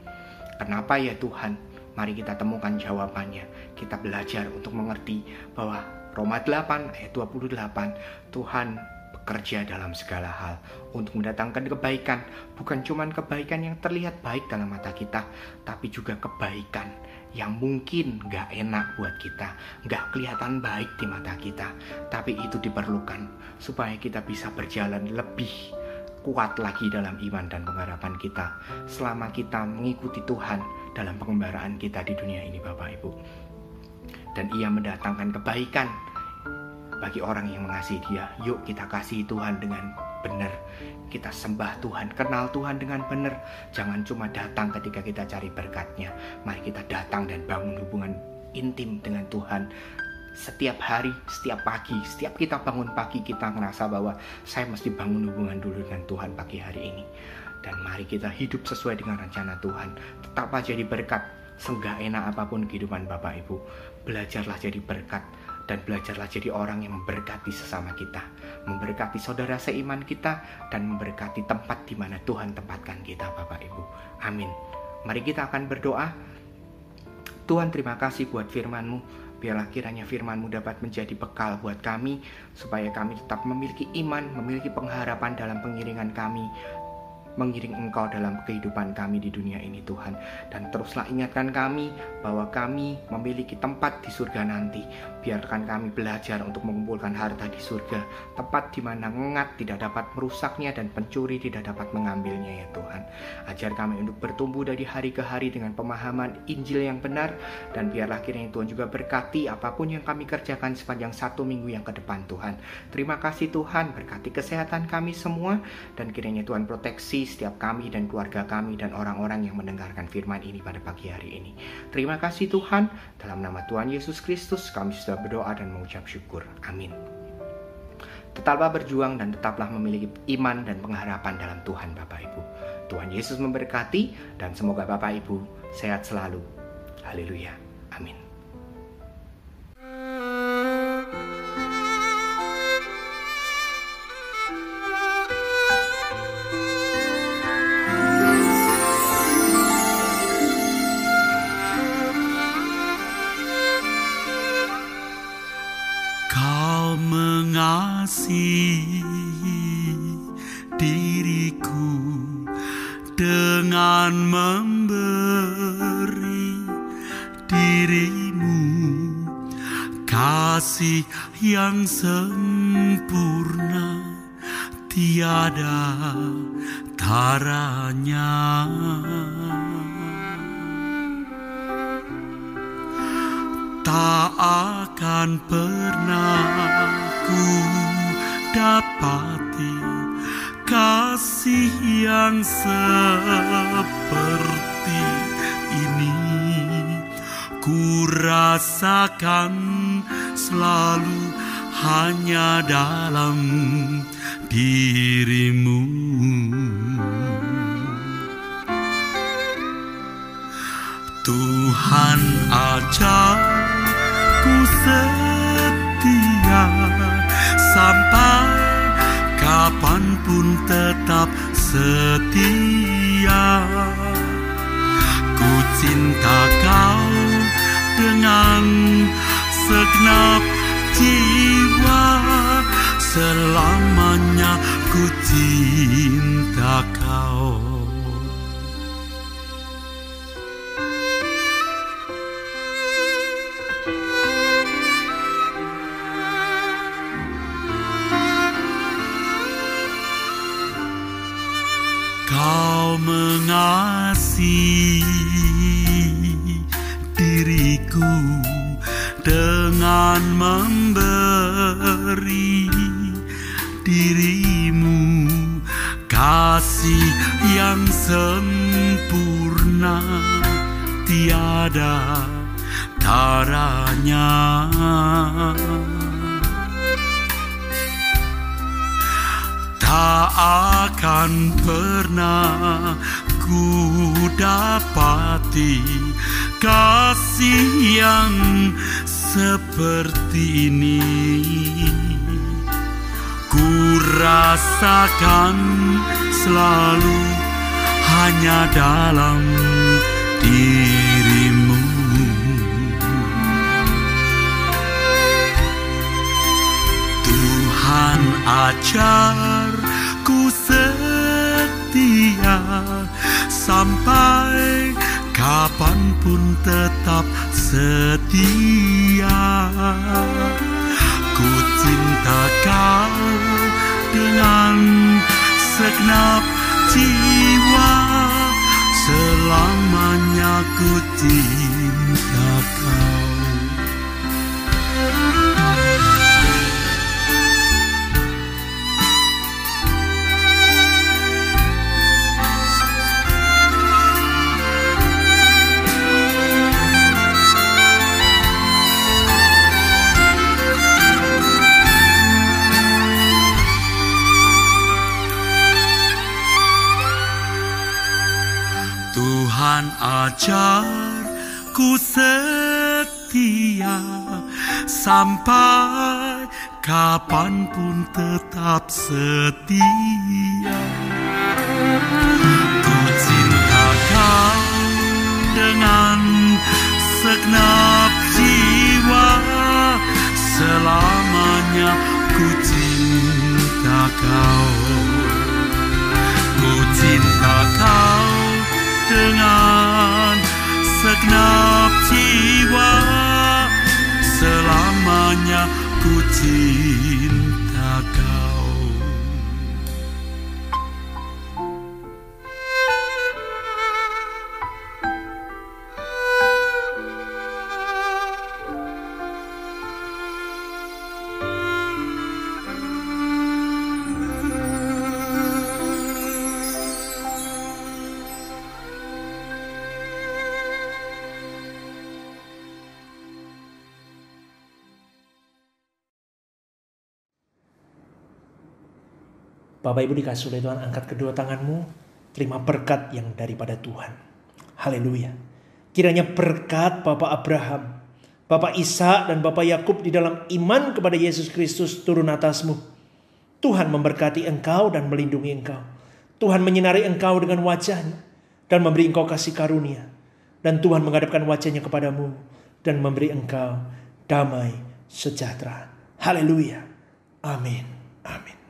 Kenapa ya Tuhan? Mari kita temukan jawabannya. Kita belajar untuk mengerti bahwa Roma 8 ayat 28 Tuhan bekerja dalam segala hal untuk mendatangkan kebaikan. Bukan cuma kebaikan yang terlihat baik dalam mata kita, tapi juga kebaikan yang mungkin gak enak buat kita, gak kelihatan baik di mata kita, tapi itu diperlukan supaya kita bisa berjalan lebih kuat lagi dalam iman dan pengharapan kita selama kita mengikuti Tuhan dalam pengembaraan kita di dunia ini Bapak Ibu. Dan ia mendatangkan kebaikan bagi orang yang mengasihi dia. Yuk kita kasih Tuhan dengan benar. Kita sembah Tuhan, kenal Tuhan dengan benar. Jangan cuma datang ketika kita cari berkatnya. Mari kita datang dan bangun hubungan intim dengan Tuhan setiap hari, setiap pagi, setiap kita bangun pagi kita merasa bahwa saya mesti bangun hubungan dulu dengan Tuhan pagi hari ini. Dan mari kita hidup sesuai dengan rencana Tuhan. Tetaplah jadi berkat, senggak enak apa pun kehidupan Bapak Ibu. Belajarlah jadi berkat dan belajarlah jadi orang yang memberkati sesama kita. Memberkati saudara seiman kita dan memberkati tempat di mana Tuhan tempatkan kita Bapak Ibu. Amin. Mari kita akan berdoa. Tuhan terima kasih buat firman-Mu Biarlah kiranya firman-Mu dapat menjadi bekal buat kami, supaya kami tetap memiliki iman, memiliki pengharapan dalam pengiringan kami, mengiring Engkau dalam kehidupan kami di dunia ini Tuhan. Dan teruslah ingatkan kami bahwa kami memiliki tempat di surga nanti. Biarkan kami belajar untuk mengumpulkan harta di surga, tempat di mana ngengat tidak dapat merusaknya dan pencuri tidak dapat mengambilnya ya Tuhan. Ajar kami untuk bertumbuh dari hari ke hari dengan pemahaman Injil yang benar dan biarlah kiranya Tuhan juga berkati apa pun yang kami kerjakan sepanjang satu minggu yang ke depan Tuhan. Terima kasih Tuhan, berkati kesehatan kami semua dan kiranya Tuhan proteksi setiap kami dan keluarga kami dan orang-orang yang mendengarkan firman ini pada pagi hari ini. Terima kasih Tuhan, dalam nama Tuhan Yesus Kristus kami sudah berdoa dan mengucap syukur. Amin. Tetaplah berjuang dan tetaplah memiliki iman dan pengharapan dalam Tuhan Bapak Ibu. Tuhan Yesus memberkati dan semoga Bapak Ibu sehat selalu. Haleluya. Kasih yang sempurna tiada taranya. Tak akan pernah ku dapati kasih yang seperti ini ku rasakan selalu hanya dalam dirimu. Tuhan ajar ku setia sampai kapan pun tetap setia. Ku cinta kau dengan segenap jiwa Selamanya ku cinta kau ku setia sampai kapan pun tetap setia. Ku cinta kau dengan segenap jiwa selamanya ku cinta kau ku setia sampai kapan pun tetap setia. Ku cinta kau dengan segenap jiwa selamanya ku cinta kau. Ku cinta kau dengan segenap jiwa selamanya ku cinta Bapak Ibu dikasih oleh Tuhan, angkat kedua tanganmu, terima berkat yang daripada Tuhan. Haleluya. Kiranya berkat Bapak Abraham, Bapak Isa dan Bapak Yakub di dalam iman kepada Yesus Kristus turun atasmu. Tuhan memberkati engkau dan melindungi engkau. Tuhan menyinari engkau dengan wajahnya dan memberi engkau kasih karunia. Dan Tuhan menghadapkan wajahnya kepadamu dan memberi engkau damai sejahtera. Haleluya. Amin. Amin.